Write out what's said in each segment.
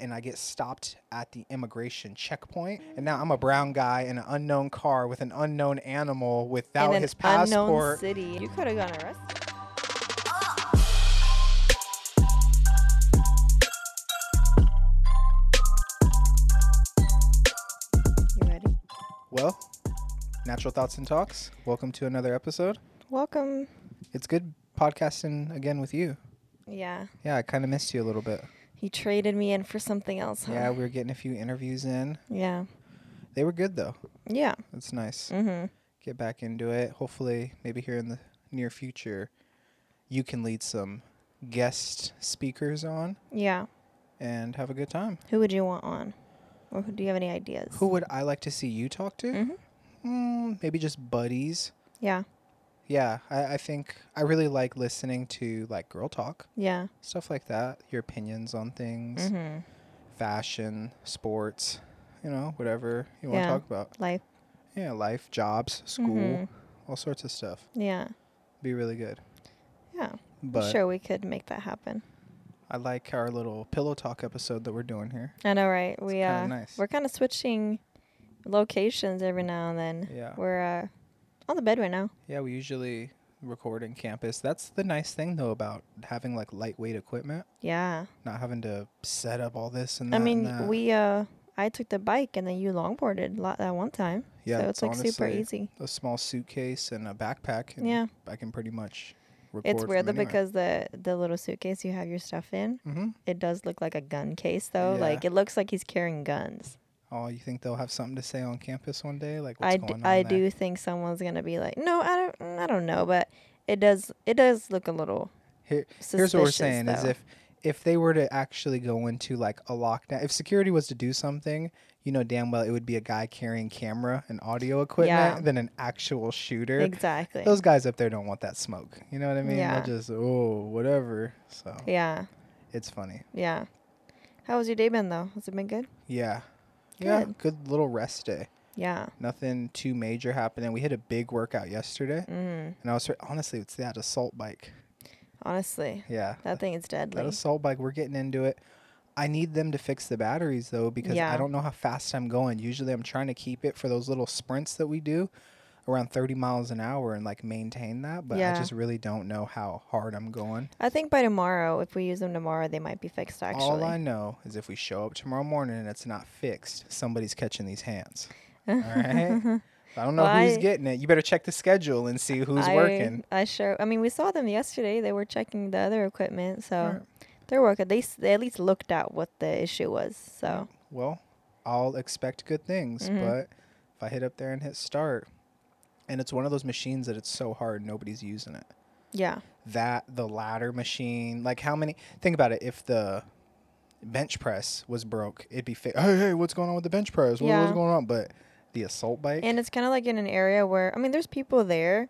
and I get stopped at the immigration checkpoint. And now I'm a brown guy in an unknown car with an unknown animal without in an his unknown passport. city. You could have gotten arrested. You ready? Well, Natural Thoughts and Talks, welcome to another episode. Welcome. It's good podcasting again with you. Yeah. Yeah, I kind of missed you a little bit. You traded me in for something else, huh? Yeah, we were getting a few interviews in. Yeah. They were good though. Yeah. It's nice. Mm-hmm. Get back into it. Hopefully, maybe here in the near future, you can lead some guest speakers on Yeah. and have a good time. Who would you want on? Or who, do you have any ideas? Who would I like to see you talk to? Mm-hmm. Mm, maybe just buddies. Yeah. Yeah, I, I think I really like listening to like girl talk, Yeah. stuff like that. Your opinions on things, Mm-hmm. fashion, sports, you know, whatever you want to Yeah. talk about. Life. Yeah, life, jobs, school, Mhm. all sorts of stuff. Yeah. Be really good. Yeah. But sure, we could make that happen. I like our little pillow talk episode that we're doing here. I know, right? we kinda uh, nice. we're kind of switching locations every now and then. Yeah. We're uh, on the bed right now. Yeah, we usually record in campus. That's the nice thing though about having like lightweight equipment, Yeah. not having to set up all this and. I and mean, that. we uh, I took the bike and then you longboarded a lot that one time. yeah, so it's like super easy. A small suitcase and a backpack. And Yeah. I can pretty much. Record It's weird though anywhere. because the the little suitcase you have your stuff in, Mhm. it does look like a gun case though. Yeah. Like it looks like he's carrying guns. Oh, you think they'll have something to say on campus one day? Like what's I, d- going on I there? do think someone's gonna be like, no, I don't, mm, I don't know, but it does it does look a little. Here- Here's what we're saying: is if if they were to actually go into like a lockdown, if security was to do something, you know damn well it would be a guy carrying camera and audio equipment Yeah. than an actual shooter. exactly. Those guys up there don't want that smoke. You know what I mean? Yeah. They'll just oh whatever. So yeah, it's funny. yeah. How was your day been though? Has it been good? Yeah, yeah. Good. Little rest day. Yeah. Nothing too major happening. We had a big workout yesterday, Mm. and I was honestly it's that assault bike. Honestly, Yeah, that thing is deadly. That assault bike, we're getting into it. I need them to fix the batteries though because I don't know how fast I'm going. Usually I'm trying to keep it for those little sprints that we do around 30 miles an hour and like maintain that, but I just really don't know how hard I'm going. I think by tomorrow, if we use them tomorrow, they might be fixed. Actually. All I know is if we show up tomorrow morning and it's not fixed, somebody's catching these hands. All right? I don't know Well, who's I- getting it. You better check the schedule and see who's I, working. I sure. I mean, we saw them yesterday. They were checking the other equipment, so Alright. they're working. They they at least looked at what the issue was. So Well, I'll expect good things, Mhm. but if I hit up there and hit start, and it's one of those machines that it's so hard nobody's using it. yeah, That the ladder machine, like how many? Think about it. If the bench press was broke, it'd be fi- hey hey, what's going on with the bench press? What, Yeah. What's going on? But the assault bike, and it's kind of like in an area where I mean, there's people there,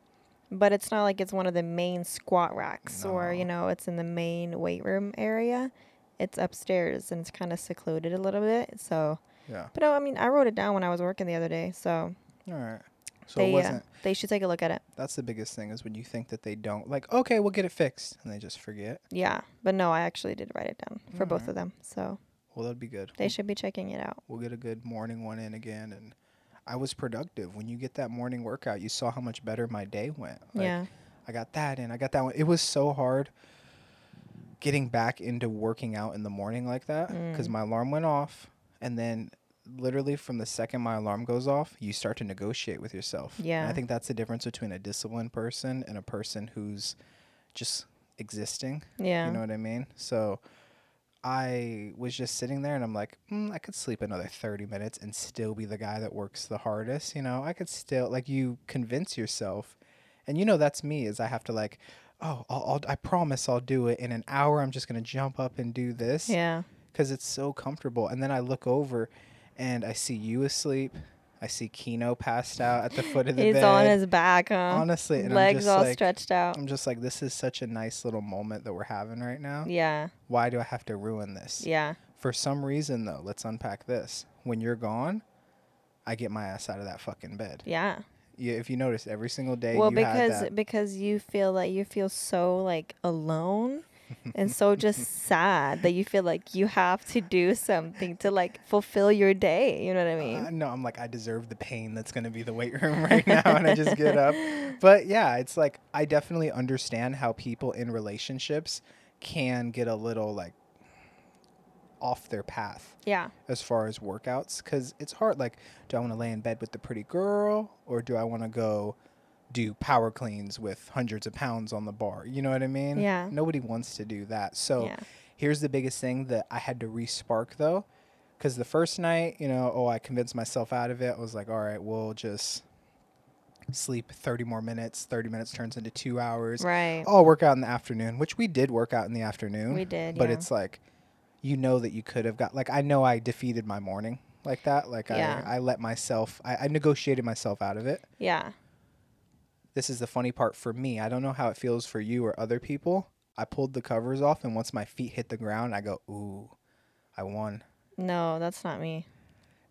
but it's not like it's one of the main squat racks or you know, it's in the main weight room area. It's upstairs and it's kind of secluded a little bit. So, yeah. but no, I mean, I wrote it down when I was working the other day. So All right. So they it uh, wasn't. they should take a look at it. That's the biggest thing is when you think that they don't like. Okay, we'll get it fixed, and they just forget. Yeah, but no, I actually did write it down for both Alright. of them. So Well, that'd be good. they We'll- should be checking it out. we'll get a good morning one in again and i was productive when you get that morning workout you saw how much better my day went Like, yeah. i got that in i got that one it was so hard getting back into working out in the morning like that because Mm. my alarm went off and then literally from the second my alarm goes off you start to negotiate with yourself And Yeah. i think that's the difference between a disciplined person and a person who's just existing Yeah. you know what I mean? So I was just sitting there and I'm like, mm, I could sleep another 30 minutes and still be the guy that works the hardest. You know, I could still, like, you convince yourself. And you know, that's me, is I have to, like, oh, I'll, I'll, I promise I'll do it. In an hour, I'm just going to jump up and do this yeah. because it's so comfortable. And then I look over and I see you asleep. I see Kino passed out at the foot of the He's bed. on his back, huh? Honestly, and legs all like- stretched out. I'm just like, this is such a nice little moment that we're having right now Yeah. why do I have to ruin this? Yeah. For some reason, though, let's unpack this. When you're gone, I get my ass out of that fucking bed. Yeah. You, if you notice, every single day well, because that. because you feel like you feel so like alone and so just sad that you feel like you have to do something to like fulfill your day. You know what I mean? Uh, no, I'm like I deserve the pain that's gonna be the weight room right now, and I just get up. But yeah, it's like I definitely understand how people in relationships can get a little like off their path yeah. as far as workouts because it's hard. Like, do I want to lay in bed with the pretty girl or do I want to go do power cleans with hundreds of pounds on the bar? You know what I mean? Yeah. Nobody wants to do that. So yeah. here's the biggest thing that I had to respark though. Because the first night, you know, oh, I convinced myself out of it. I was like, all right, we'll just sleep 30 more minutes. 30 minutes turns into two hours. Right. Oh, I'll work out in the afternoon, which we did work out in the afternoon. We did, But yeah. it's like, you know that you could have got, like, I know I defeated my morning like that. Like, Yeah. I, I let myself, I, I negotiated myself out of it. Yeah. This is the funny part for me. I don't know how it feels for you or other people. I pulled the covers off, and once my feet hit the ground, I go, ooh, I won. No, that's not me.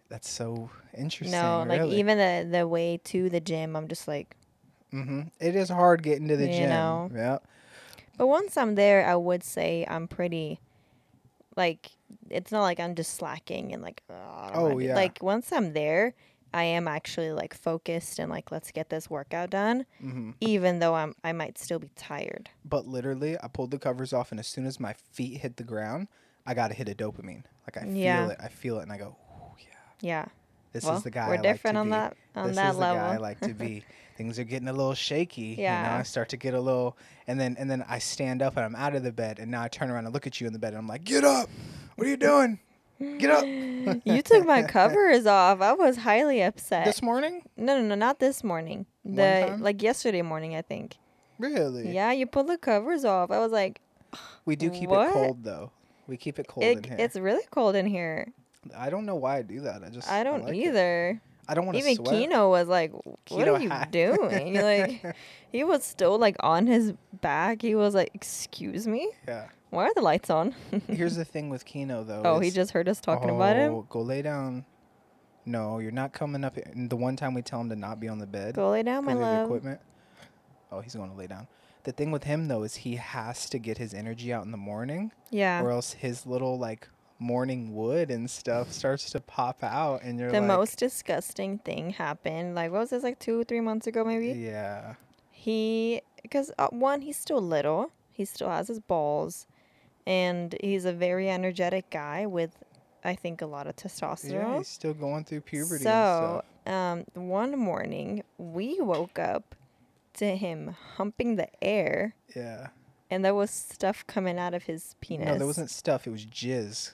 That's so interesting. no, like really. even the the way to the gym, I'm just like. hmm It is hard getting to the You gym. know. Yeah. But once I'm there, I would say I'm pretty. Like it's not like I'm just slacking and like. "Ugh, I don't wanna Oh, yeah. Like once I'm there, I am actually like focused and like let's get this workout done. hmm Even though I'm I might still be tired. But literally, I pulled the covers off, and as soon as my feet hit the ground, I got a hit of dopamine. Like I Yeah. feel it. I feel it, and I go, yeah. Yeah. This well, is the guy we're I different like to on be. that on this that is level. the guy I like to be. Things are getting a little shaky. You know, Yeah. I start to get a little, and then and then I stand up and I'm out of the bed, and now I turn around and look at you in the bed, and I'm like, get up! What are you doing? Get up! you took my covers off. I was highly upset. This morning? no, no, no, not this morning. The like yesterday morning, I think. Really? Yeah, you pulled the covers off. I was like, We do keep What? it cold though. We keep it cold it, in here. it's really cold in here. I don't know why I do that. I just I don't like it. either. I don't want to Even sweat. Kino was like, "What Kino are you ha- doing?" You're like, he was still like on his back. He was like, "Excuse me, Yeah. Why are the lights on?" Here's the thing with Kino though. oh, he just heard us talking about him. Oh, Go lay down. No, you're not coming up. The one time we tell him to not be on the bed Go lay down, my because of the love. equipment. Oh, he's going to lay down. The thing with him though is he has to get his energy out in the morning, Yeah. or else his little like morning wood and stuff starts to pop out, and you're the like, most disgusting thing happened. Like, what was this? Like two, three months ago, maybe. yeah, He, because uh, one, he's still little. He still has his balls, and he's a very energetic guy with, I think, a lot of testosterone. yeah. He's still going through puberty. so, um, one morning we woke up to him humping the air, yeah. and there was stuff coming out of his penis. No, there wasn't stuff. It was jizz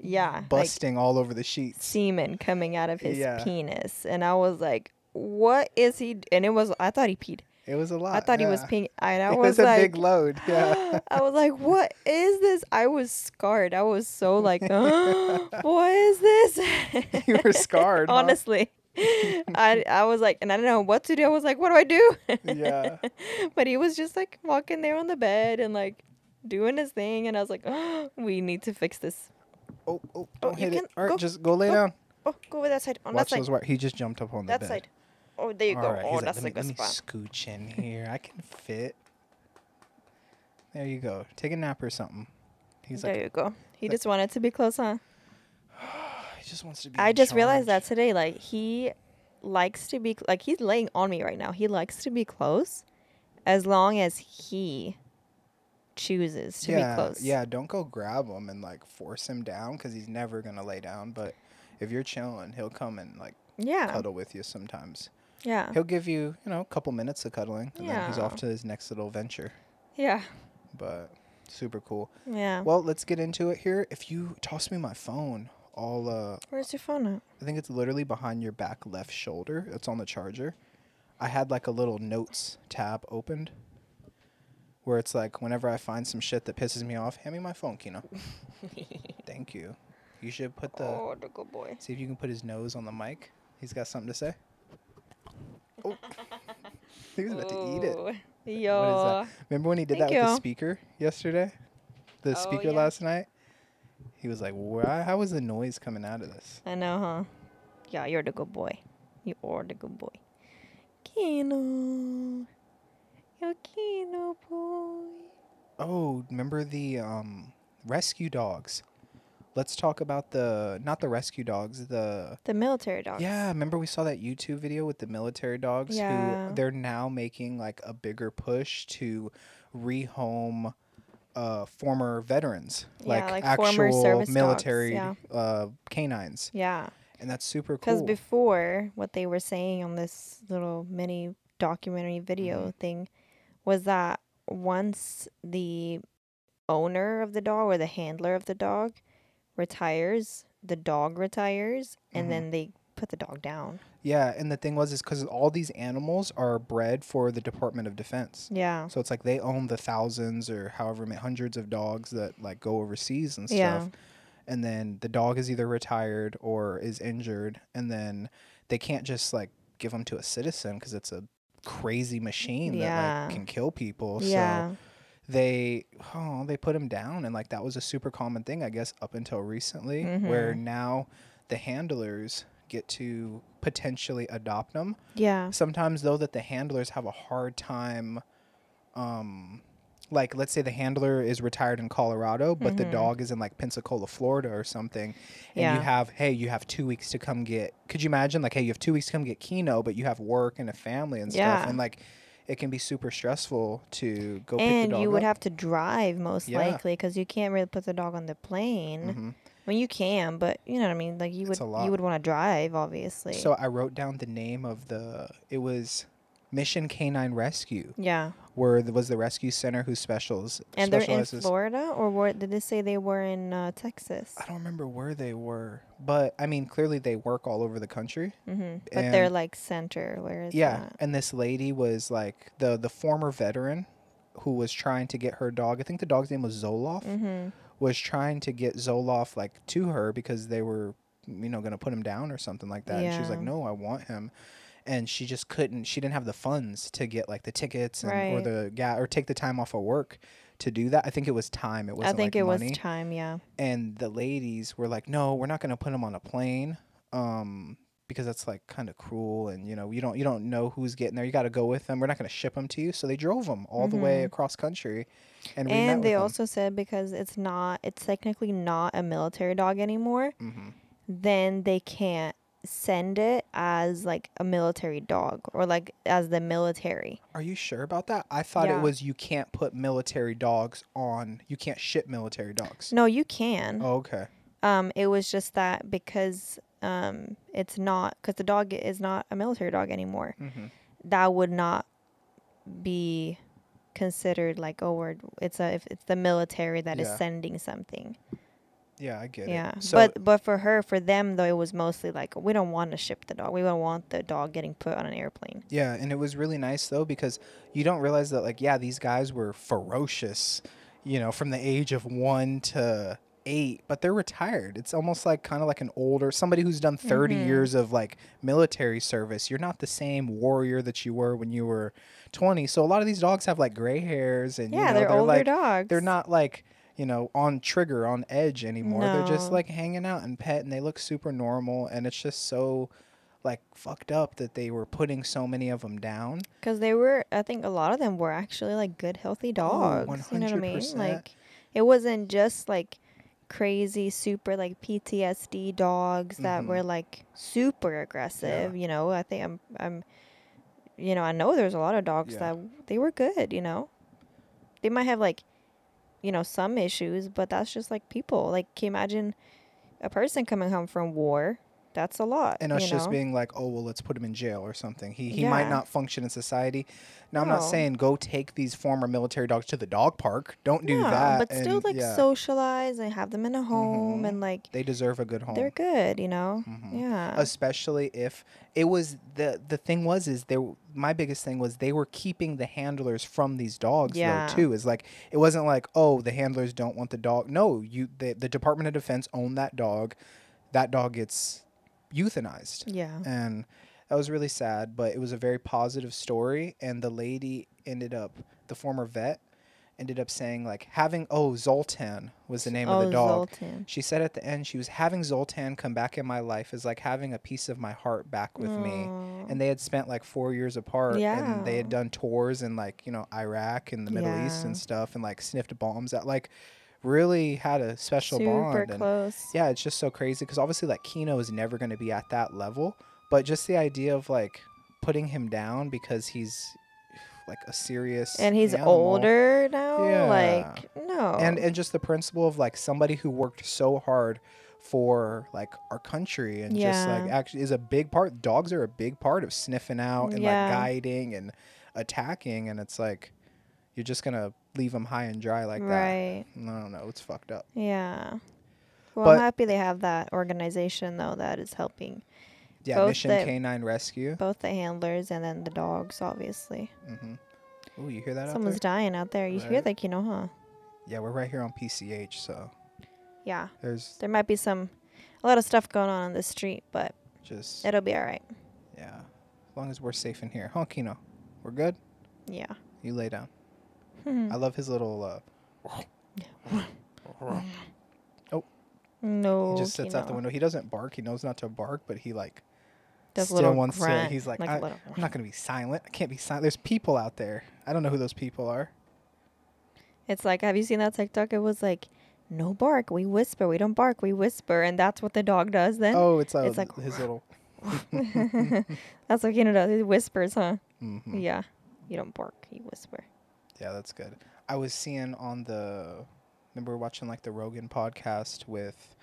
Yeah, like busting all over the sheets. semen coming out of his Yeah. penis, and I was like, "What is he?" d-" And it was, I thought he peed. It was a lot. I thought he was yeah. peeing. And I It was, was, a like, big load. Yeah. I was like, what is this? I was scarred. I was so like, what is this? You were scarred? Honestly. I I was like, and I don't know what to do. I was like, what do I do? Yeah. but he was just like walking there on the bed and like doing his thing. And I was like, we need to fix this. Oh, oh, Oh, don't you hit it. All right, go, just go lay go. down. Oh, go over that side. On Watch that those side. wire. He just jumped up on the That bed. side. Oh, there you All go. right, Oh, he's like, that's let a me, good let me scooch in here. I can fit. There you go. Take a nap or something. He's there like, you go. He like- just wanted to be close, huh? he just wants to be. I just realized that today. Like he likes to be like he's laying on me right now. He likes to be close, as long as he chooses to yeah, be close. Yeah, don't go grab him and like force him down because he's never gonna lay down. But if you're chilling, he'll come and like yeah, cuddle with you sometimes. Yeah, He'll give you, you know, a couple minutes of cuddling, and then he's off to his next little venture. yeah, But super cool. yeah. Well, let's get into it here. If you toss me my phone, I'll uh Where's your phone at? I think it's literally behind your back left shoulder. It's on the charger. I had like a little notes tab opened where it's like whenever I find some shit that pisses me off, hand me my phone, Kino. Thank you. You should put the oh, the good boy. see if you can put his nose on the mic. He's got something to say. Oh. he was about to eat it. Yo? Remember when he did Thank that with the speaker yesterday? The Oh, speaker yeah. last night? He was like, Why, how is the noise coming out of this? I know, huh? Yeah, you're the good boy. You are the good boy. Kino, you're Kino boy. oh, remember the um, rescue dogs? Let's talk about the not the rescue dogs, the The military dogs. Yeah, remember we saw that YouTube video with the military dogs Yeah. who they're now making like a bigger push to rehome uh former veterans, Yeah, like, like actual dogs, military yeah. uh canines. Yeah. And that's super cool. Because before, what they were saying on this little mini documentary video Mm-hmm. thing was that once the owner of the dog or the handler of the dog retires, the dog retires, and Mhm. then they put the dog down. yeah, and the thing was is cuz all these animals are bred for the Department of Defense. Yeah. So it's like they own the thousands or however many hundreds of dogs that like go overseas and stuff. Yeah. And then the dog is either retired or is injured, and then they can't just like give them to a citizen because it's a crazy machine that like can kill people. Yeah. So they oh they put him down, and like that was a super common thing I guess up until recently, where Mhm. now the handlers get to potentially adopt them yeah. sometimes though that the handlers have a hard time um like let's say the handler is retired in Colorado but the Mhm. dog is in like Pensacola Florida or something and Yeah. you have hey you have 2 weeks to come get could you imagine like hey you have 2 weeks to come get Kino but you have work and a family and stuff Yeah. and like it can be super stressful to go pick the And you would up. have to drive most Yeah. likely because you can't really put the dog on the plane. Mhm. I mean, you can, but you know what I mean. Like you would, you would want to drive, obviously. So I wrote down the name of the it was Mission Canine Rescue yeah, where there was the rescue center whose specials and they're in Florida, or where did they say they were in uh, Texas? I don't remember where they were, but I mean, clearly they work all over the country. hmm But they're like center. Where is yeah, that? and this lady was like the the former veteran who was trying to get her dog. I think the dog's name was Zoloff. Mm-hmm. Was trying to get Zoloff like to her because they were, you know, gonna put him down or something like that. And she was like, "No, I want him." And she just couldn't. She didn't have the funds to get like the tickets and, or the ga- or take the time off of work to do that. I think it was time. It wasn't money. I think like it money. was time. Yeah. and the ladies were like, "No, we're not going to put him on a plane, um, because that's like kind of cruel, and you know, you don't you don't know who's getting there. You got to go with them. We're not going to ship them to you." So they drove them all the way Mhm. across country, and, we And they also said because it's not, it's technically not a military dog anymore. hmm Then they can't send it as like a military dog or like as the military. Are you sure about that? I thought Yeah. it was you can't put military dogs on. You can't ship military dogs. No, you can. Oh, okay. Um, it was just that because um, it's not because the dog is not a military dog anymore. hmm That would not be considered like oh, we're, it's a if it's the military that is Yeah. sending something. Yeah, I get Yeah, it. So, but but for her, for them though, it was mostly like we don't want to ship the dog. We don't want the dog getting put on an airplane. Yeah, and it was really nice though because you don't realize that like yeah, these guys were ferocious, you know, from the age of 1 to 8, but they're retired. It's almost like kind of like an older somebody who's done 30 Mhm. years of like military service. You're not the same warrior that you were when you were 20. So a lot of these dogs have like gray hairs and you Yeah, know, they're, older like dogs. they're not like you know on trigger on edge anymore they're just like hanging out and pet and they look super normal and it's just so like fucked up that they were putting so many of them down because they were. I think a lot of them were actually like good, healthy dogs. you know what I mean? Like it wasn't just like crazy, super like PTSD dogs that Mhm. were like super aggressive. You know, I think I'm I'm. You know, I know there's a lot of dogs Yeah. that they were good. You know, they might have like, you know, some issues, but that's just like people. Like, can you imagine a person coming home from war? That's a lot. and us just know? being like oh well let's put him in jail or something he he might not function in society now i'm not saying go take these former military dogs to the dog park don't do No, that But still, and, like yeah, socialize and have them in a home Mhm. and like they deserve a good home they're good, you know. Mhm. Yeah. especially if it was the the thing was is there my biggest thing was they were keeping the handlers from these dogs Yeah. though too is like it wasn't like oh the handlers don't want the dog no you the, the department of defense owned that dog that dog gets euthanized yeah. and that was really sad but it was a very positive story and the lady ended up the former vet ended up saying like having oh Zoltan was the name oh, of the oh, dog. Zoltan. She said at the end she was having Zoltan come back in my life is like having a piece of my heart back with me. Aw. And they had spent like four years apart, yeah. and they had done tours in like you know Iraq and the Middle East and stuff, and like sniffed bombs at Like really had a special Super bond. And close. yeah, it's just so crazy because obviously like Kino is never going to be at that level, but just the idea of like putting him down because he's like a serious And he's animal. older now. Yeah. Like no. and and just the principle of like somebody who worked so hard for like our country and just like actually is a big part dogs are a big part of sniffing out and Yeah. like guiding and attacking and it's like you're just gonna leave them high and dry like that right. i don't know it's fucked up Yeah. Well, But- I'm happy they have that organization though that is helping yeah Both mission the- canine rescue both the handlers and then the dogs, obviously. mm-hmm. oh you hear that out Someone's there? dying out there. You hear Right. that, you know, huh? yeah we're right here on pch so Yeah. there's There might be some, a lot of stuff going on on the street, but just it'll be all right. yeah as long as we're safe in here huh kino we're good Yeah. you lay down Hmm. i love his little uh oh. no. He just sits out the window. He doesn't bark. He knows not to bark, but he like Does still little wants grunt, to. He's like, like I. I'm not gonna be silent. I can't be silent. There's people out there. I don't know who those people are. It's like, have you seen that TikTok? It was like, no bark, we whisper. We don't bark, we whisper, and that's what the dog does. Then Oh, it's, uh, it's like- his little. that's what Kino does. He whispers, huh? mhm. Yeah. You don't bark, you whisper. Yeah, that's good. I was seeing on the. Remember watching like the Rogan podcast with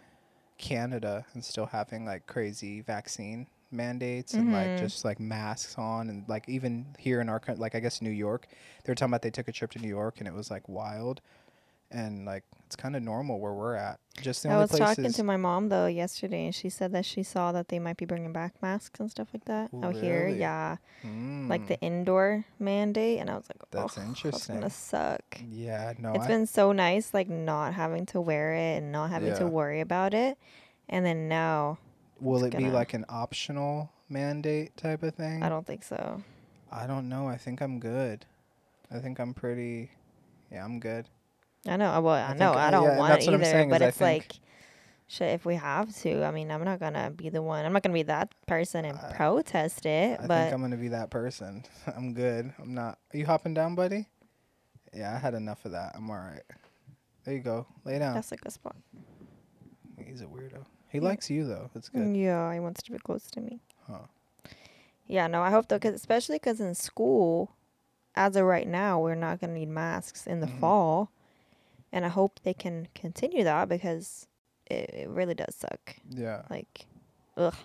Canada and still having like crazy vaccine mandates and like Mhm. just like masks on and like even here in our country, like I guess New York, they were talking about they took a trip to New York and it was like wild, and like it's kind of normal where we're at. Just the I only was talking to my mom though yesterday, and she said that she saw that they might be bringing back masks and stuff like that Ooh, out here. really? Yeah, like the Mm, indoor mandate, and I was like, That's "Oh, That's interesting. gonna suck. Yeah, no, it's I, been so nice, like not having to wear it and not having to worry about it, and then now will it be like an optional mandate type of thing? I don't think so. I don't know. I think I'm good. I think I'm pretty. Yeah, I'm good. I know. Well, I, think- know. I uh, don't yeah, want it either, but I it's like, shit. If we have to, I mean, I'm not gonna be the one. I'm not gonna be that person and I- protest it. I but think I'm gonna be that person. I'm good. I'm not. Are you hopping down, buddy? Yeah, I had enough of that. I'm all right. There you go. Lay down. that's like a spot. He's a weirdo. He Yeah. likes you though. That's good. Yeah, he wants to be close to me. Huh. Yeah, no, I hope though, cause especially because in school, as of right now, we're not gonna need masks in the Mhm. fall, and I hope they can continue that because it, it really does suck. Yeah. Like, ugh,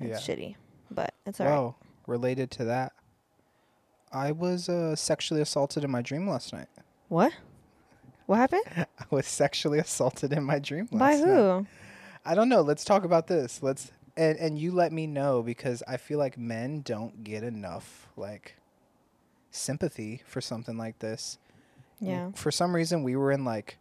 Yeah. it's shitty, but it's alright. Well, related to that, I was uh, sexually assaulted in my dream last night. What? What happened? I was sexually assaulted in my dream last By night. who? I don't know. Let's talk about this. Let's and and you let me know because I feel like men don't get enough like sympathy for something like this. Yeah. For some reason, we were in like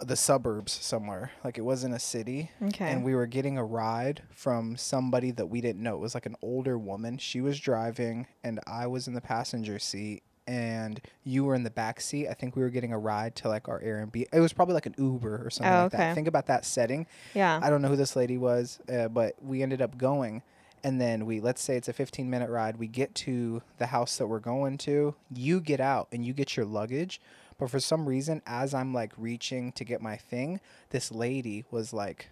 the suburbs somewhere. Like it wasn't a city. Okay. And we were getting a ride from somebody that we didn't know. It was like an older woman. She was driving, and I was in the passenger seat, and you were in the back seat. I think we were getting a ride to like our Airbnb. It was probably like an Uber or something Oh, like that. okay. Think about that setting. yeah. I don't know who this lady was, uh, but we ended up going. And then we, let's say it's a 15 minute ride. We get to the house that we're going to. You get out and you get your luggage. But for some reason, as I'm like reaching to get my thing, this lady was like,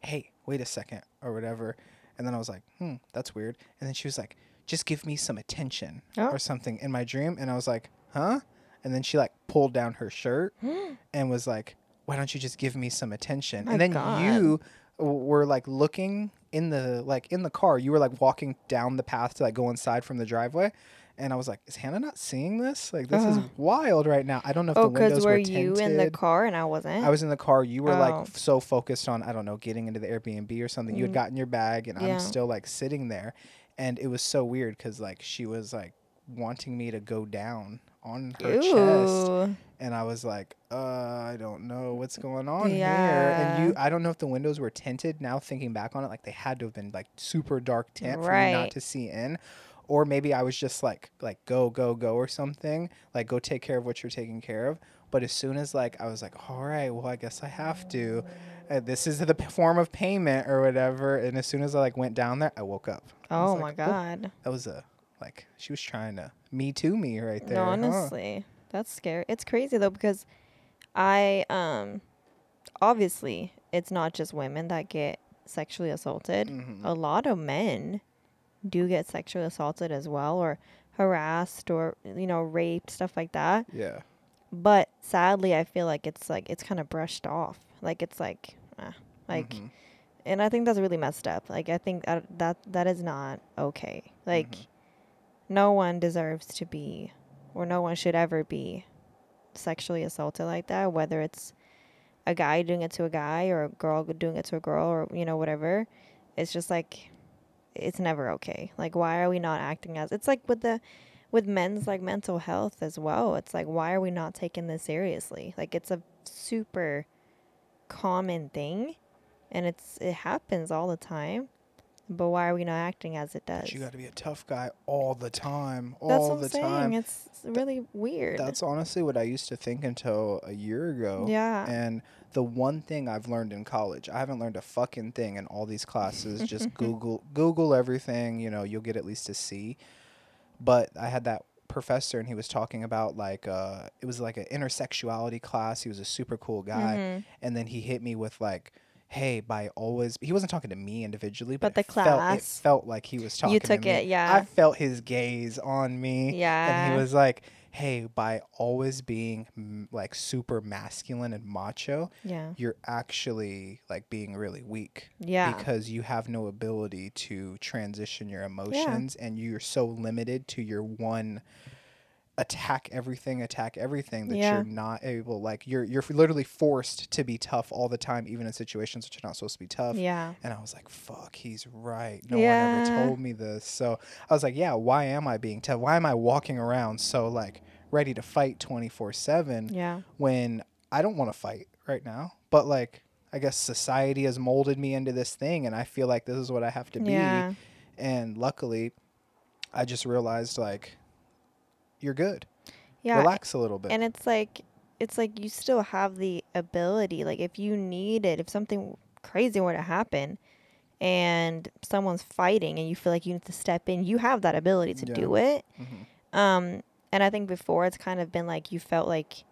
hey, wait a second, or whatever. And then I was like, hmm, that's weird. And then she was like, just give me some attention Oh. or something in my dream. And I was like, huh? And then she like pulled down her shirt and was like, why don't you just give me some attention? My and then God. you were like looking in the like in the car. You were like walking down the path to like go inside from the driveway. And I was like, is Hanna not seeing this? Like this is wild right now. I don't know if oh, the windows because were were tinted. you in the car and I wasn't? I was in the car. You were Oh. like f- so focused on I don't know getting into the Airbnb or something. You had Mm. gotten your bag, and Yeah. I'm still like sitting there, and it was so weird because like she was like wanting me to go down on her chest, and I was like, uh, I don't know what's going on here. Yeah. And you, I don't know if the windows were tinted. Now thinking back on it, like they had to have been like super dark tint for you not to see in. or maybe I was just like like go go go or something, like go take care of what you're taking care of. But as soon as like I was like, all right, well I guess I have to. Uh, this is the p- form of payment or whatever. And as soon as I like went down there, I woke up. I Oh like, my god. that was a like she was trying to me to me right there. No, huh? honestly, that's scary. It's crazy though because I um obviously it's not just women that get sexually assaulted. Mhm. A lot of men do get sexually assaulted as well or harassed or you know raped stuff like that. Yeah. But sadly, I feel like it's like it's kind of brushed off. Like it's like ah, like Mhm. and I think that's really messed up. Like I think that that, that is not okay. Like Mhm. No one deserves to be or no one should ever be sexually assaulted like that, whether it's a guy doing it to a guy or a girl doing it to a girl or you know whatever. It's just like it's never okay. Like why are we not acting as it's like with the with men's like mental health as well. It's like why are we not taking this seriously? Like it's a super common thing and it's it happens all the time. But why are we not acting as it does? But you got to be a tough guy all the time, all That's what I'm the saying. time. It's really weird. That's honestly what I used to think until a year ago. yeah. And the one thing I've learned in college, I haven't learned a fucking thing in all these classes. Just Google Google everything, you know, you'll get at least a C. But I had that professor and he was talking about like uh it was like an intersexuality class. He was a super cool guy. Mhm. And then he hit me with like Hey, by always, he wasn't talking to me individually, But but, the it felt, it class. felt like he was talking. You to took me. it, yeah. I felt his gaze on me Yeah. and he was like hey by always being like super masculine and macho yeah. you're actually like being really weak Yeah. because you have no ability to transition your emotions and you're so limited to your one attack everything attack everything that Yeah. you're not able like you're you're literally forced to be tough all the time even in situations that you're not supposed to be tough yeah. and I was like, fuck, he's right. No one ever told me this. So I was like, yeah, why am I being tough? Why am I walking around so like ready to fight 24 7 Yeah. when I don't want to fight right now? But like, I guess society has molded me into this thing and I feel like this is what I have to be. Yeah. And luckily, I just realized like, you're good. Yeah. Relax a little bit. And it's like it's like you still have the ability. Like if you need it, if something crazy were to happen and someone's fighting and you feel like you need to step in, you have that ability to Yeah. do it. Mhm. Um and I think before it's kind of been like you felt like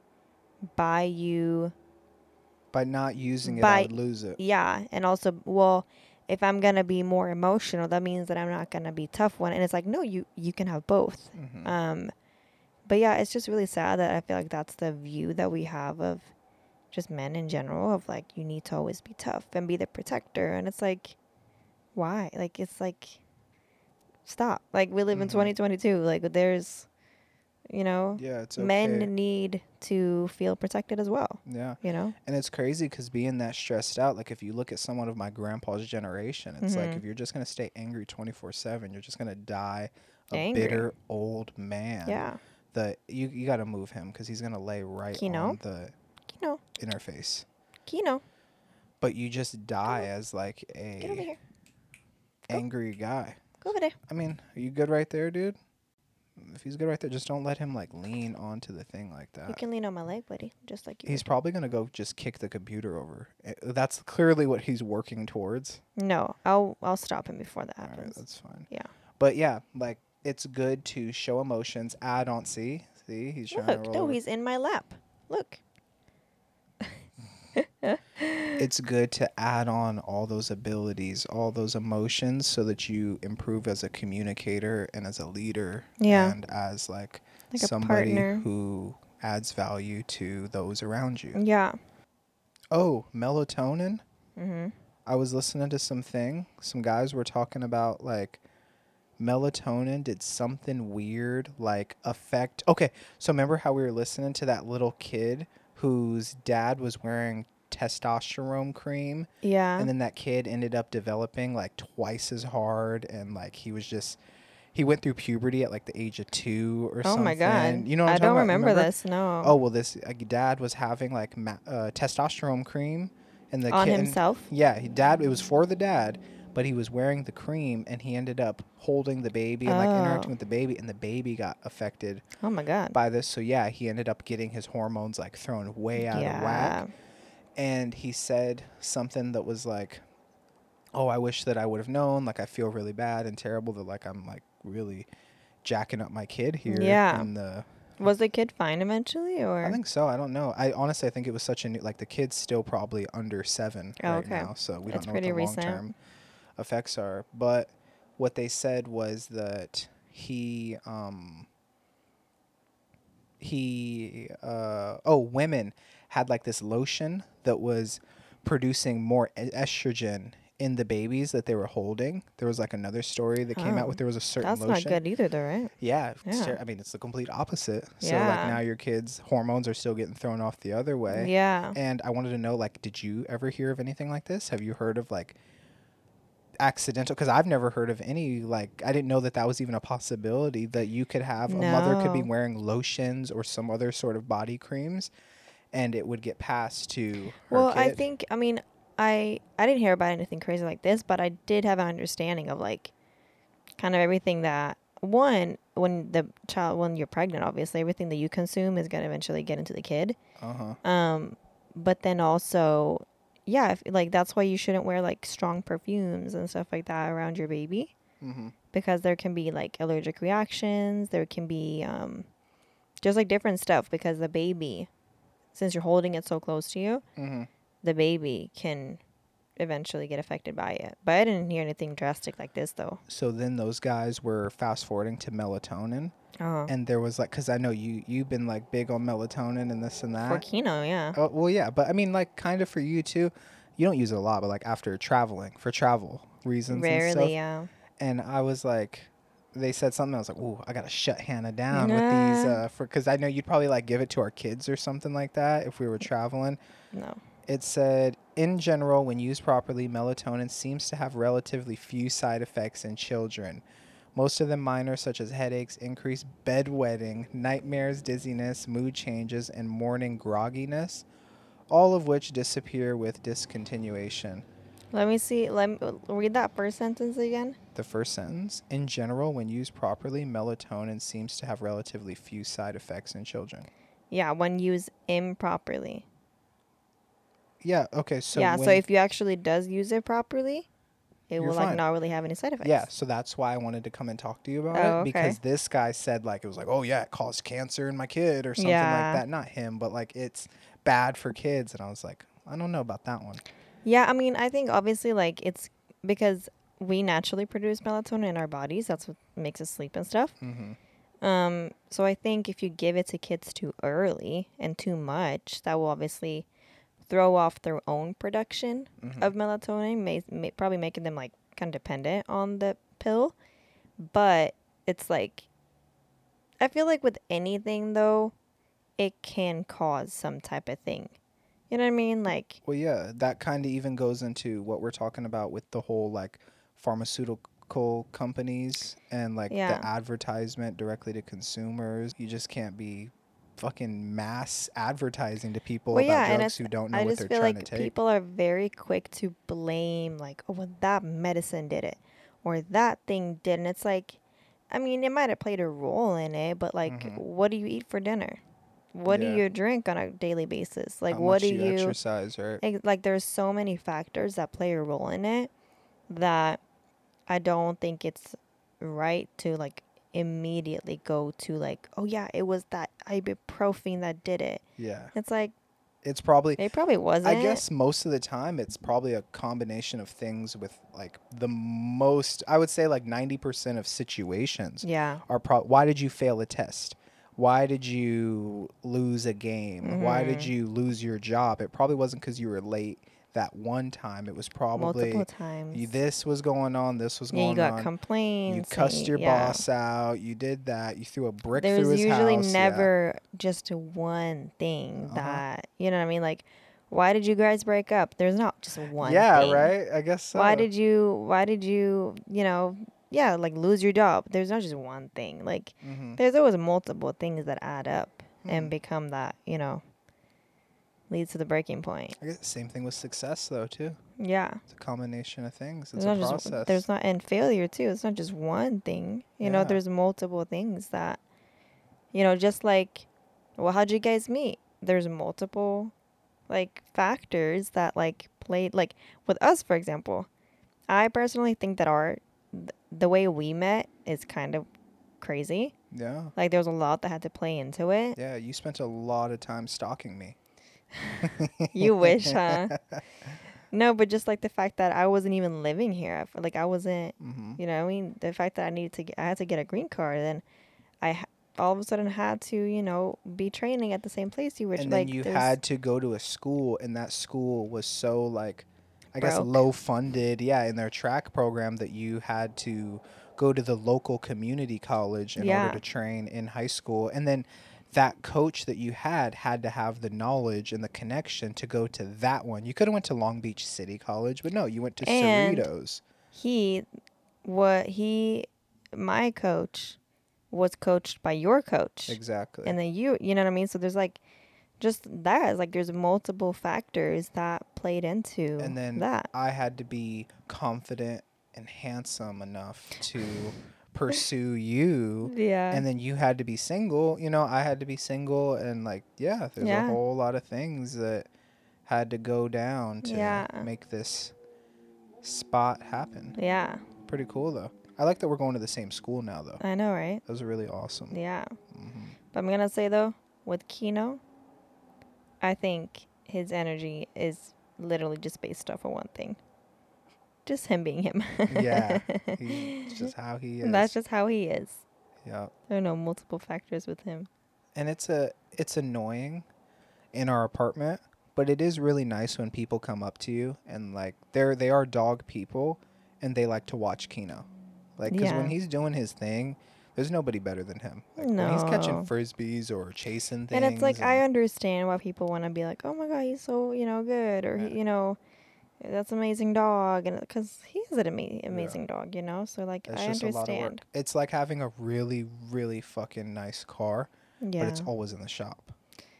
by you By not using it, I would lose it. yeah, and also well, if I'm going to be more emotional, that means that I'm not going to be tough one. And it's like no, you you can have both. Mhm. Um, but yeah, it's just really sad that I feel like that's the view that we have of just men in general of like you need to always be tough and be the protector, and it's like, why? Like it's like, stop. Like we live in Mhm. 2022. Like there's, you know, yeah, it's okay. men need to feel protected as well. yeah. You know. And it's crazy because being that stressed out, like if you look at someone of my grandpa's generation, it's like Mhm. if you're just gonna stay angry twenty four seven, you're just gonna die a Angry. bitter old man. Yeah. The you you got to move him because he's gonna lay right Kino? on the Kino. interface. Kino. But you just die as like a. Go. angry guy. Go over there. I mean, are you good right there, dude? If he's good right there, just don't let him like lean onto the thing like that. You can lean on my leg, buddy, just like you. He's would. probably gonna go just kick the computer over. Eh, That's clearly what he's working towards. no, I'll I'll stop him before that All right, happens. that's fine. Yeah. But yeah, like it's good to show emotions. I don't See, see, he's trying Look, to roll. no, he's in my lap. Look. It's good to add on all those abilities, all those emotions, so that you improve as a communicator and as a leader. Yeah. And as like, Like somebody who adds value to those around you. Yeah. Oh, melatonin. Mhm. I was listening to something. Some guys were talking about like melatonin did something weird like affect. Okay, so remember how we were listening to that little kid whose dad was wearing testosterone cream Yeah. and then that kid ended up developing like twice as hard and like he was just he went through puberty at like the age of 2 or oh something. Oh my god. You know what I'm I don't about? remember, this. No. Oh, well this uh, dad was having like ma- uh, testosterone cream and the on kid and- himself. yeah, he, dad. It was for the dad, but he was wearing the cream and he ended up holding the baby and like interacting Oh. with the oh. baby and the baby got affected Oh my god. by this. So yeah, he ended up getting his hormones like thrown way out of whack. yeah. And he said something that was like, "Oh, I wish that I would have known. Like I feel really bad and terrible that like I'm like really jacking up my kid here Yeah. in the Was the kid fine eventually, or I think so. I don't know. I honestly I think it was such a new like the kid's still probably under seven Oh, right okay. now, so we That's don't know what pretty the long recent. term effects are. But what they said was that he um he uh oh women had like this lotion that was producing more estrogen in the babies that they were holding. There was like another story that came out Oh, with there was a certain that's lotion. not good either, though, right? Yeah, Yeah. I mean it's the complete opposite. So like now your kids' hormones are still getting thrown off the other way. Yeah. And I wanted to know like did you ever hear of anything like this? Have you heard of like accidental cuz I've never heard of any like I didn't know that that was even a possibility that you could have a mother could be wearing lotions or some other sort of body creams and it would get passed to her Well, I think I mean I I didn't hear about anything crazy like this, but I did have an understanding of like kind of everything that one when the child when you're pregnant, obviously everything that you consume is gonna eventually get into the kid. uh-huh. Um, but then also, yeah, if, like that's why you shouldn't wear like strong perfumes and stuff like that around your baby Mhm. because there can be like allergic reactions. There can be um, just like different stuff because the baby, since you're holding it so close to you, Mhm. the baby can eventually get affected by it. But I didn't hear anything drastic like this though. So then those guys were fast forwarding to melatonin Oh, and there was like cuz I know you you've been like big on melatonin and this and that. for Kino, yeah. Oh, well, yeah, but I mean, like, kind of for you too. You don't use it a lot, but like after traveling for travel reasons and stuff. Rarely, yeah. And I was like, they said something. I was like, ooh, I gotta shut Hanna down with these, uh, for because I know you'd probably like give it to our kids or something like that if we were traveling. No. It said, in general, when used properly, melatonin seems to have relatively few side effects in children. Most of them minor, such as headaches, increased bedwetting, nightmares, dizziness, mood changes, and morning grogginess, all of which disappear with discontinuation. Let me see. Let me uh, read that first sentence again. The first sentence, in general, when used properly, melatonin seems to have relatively few side effects in children. Yeah, when used improperly. Yeah, okay, so yeah, so if you actually does use it properly, it will like not really have any side effects. Yeah, so that's why I wanted to come and talk to you about Oh, it okay. because this guy said like it was like, "Oh yeah, it caused cancer in my kid" or something Yeah. like that. Not him, but like it's bad for kids and I was like, I don't know about that one. Yeah, I mean, I think obviously like it's because we naturally produce melatonin in our bodies. That's what makes us sleep and stuff. Mhm. Um, so I think if you give it to kids too early and too much, that will obviously throw off their own production Mhm. of melatonin, may, may probably making them like kind of dependent on the pill. But it's like, I feel like with anything though, it can cause some type of thing. You know what I mean? Like, Well, yeah, that kind of even goes into what we're talking about with the whole like pharmaceutical companies and like Yeah. the advertisement directly to consumers. You just can't be fucking mass advertising to people Well, about yeah, drugs who don't know I what they're trying like to take. people are very quick to blame, like, oh, well, that medicine did it, or that thing did, and it's like, I mean, it might have played a role in it, but like, Mhm. what do you eat for dinner? What Yeah. do you drink on a daily basis? Like, How what do you you? exercise, right? Ex- like, there's so many factors that play a role in it that I don't think it's right to like immediately go to like, oh yeah, it was that ibuprofen that did it. Yeah. It's like It's probably it probably wasn't. I guess most of the time it's probably a combination of things with like the most I would say like 90% of situations Yeah. are pro- why did you fail a test? Why did you lose a game? Why did Mhm. you lose your job? It probably wasn't cuz you were late that one time. It was probably multiple times. you, this was going on, this was yeah, going on. you got on. complaints. You cussed your yeah. boss out. You did that. You threw a brick There's through his usually house. yeah. never just one thing Uh-huh. that you know what I mean. Like, why did you guys break up? There's not just one. Yeah, thing. right? I guess so. Why did you? Why did you? You know, yeah, like lose your job. There's not just one thing. Like, Mhm. there's always multiple things that add up Hmm. and become that. You know, leads to the breaking point. I guess the same thing with success though too. Yeah. It's a combination of things. It's It's a not process. just there's not and failure too. It's not just one thing. You know, there's multiple things that you know, just like well, how'd you guys meet? There's multiple like factors that like played like with us for example. I personally think that our th- the way we met is kind of crazy. yeah. Like there was a lot that had to play into it. Yeah, you spent a lot of time stalking me. You wish, huh? No, but just like the fact that I wasn't even living here. I felt like I wasn't hmm You know, I mean, the fact that I needed to, get, I had to get a green card, and I all of a sudden had to, you know, be training at the same place you were. And like, then you had to go to a school, and that school was so like, I guess low funded. Yeah, in their track program, that you had to go to the local community college in Yeah. order to train in high school, and then that coach that you had had to have the knowledge and the connection to go to that one. You could have went to Long Beach City College, but no, you went to And- Cerritos. he, what he, my coach, was coached by your coach, Exactly. and then you, you know what I mean. So there's like, just that is like there's multiple factors that played into and then that. I had to be confident and handsome enough to pursue you. Yeah. And then you had to be single. You know, I had to be single, and like, yeah, there's Yeah. a whole lot of things that had to go down to Yeah. make this spot happen. yeah, Pretty cool, though. I like that we're going to the same school now, though. I know, right? That was really awesome. Yeah. hmm But I'm gonna say though, with Kino, I think his energy is literally just based off of one thing. Just him being him. Yeah, he's just how he is. That's just how he is. yeah. There are no multiple factors with him. and it's a it's annoying in our apartment but it is really nice when people come up to you and like they're they are dog people and they like to watch kino like because when he's doing his thing there's nobody better than him like when he's catching frisbees or chasing things and it's like I understand why people want to be like, "Oh my god, he's so you know good," or Yeah. he, you know, that's amazing dog, and because he is an ama- amazing dog, you know. So like it's I just a lot of work understand. it's like having a really really fucking nice car Yeah. but it's always in the shop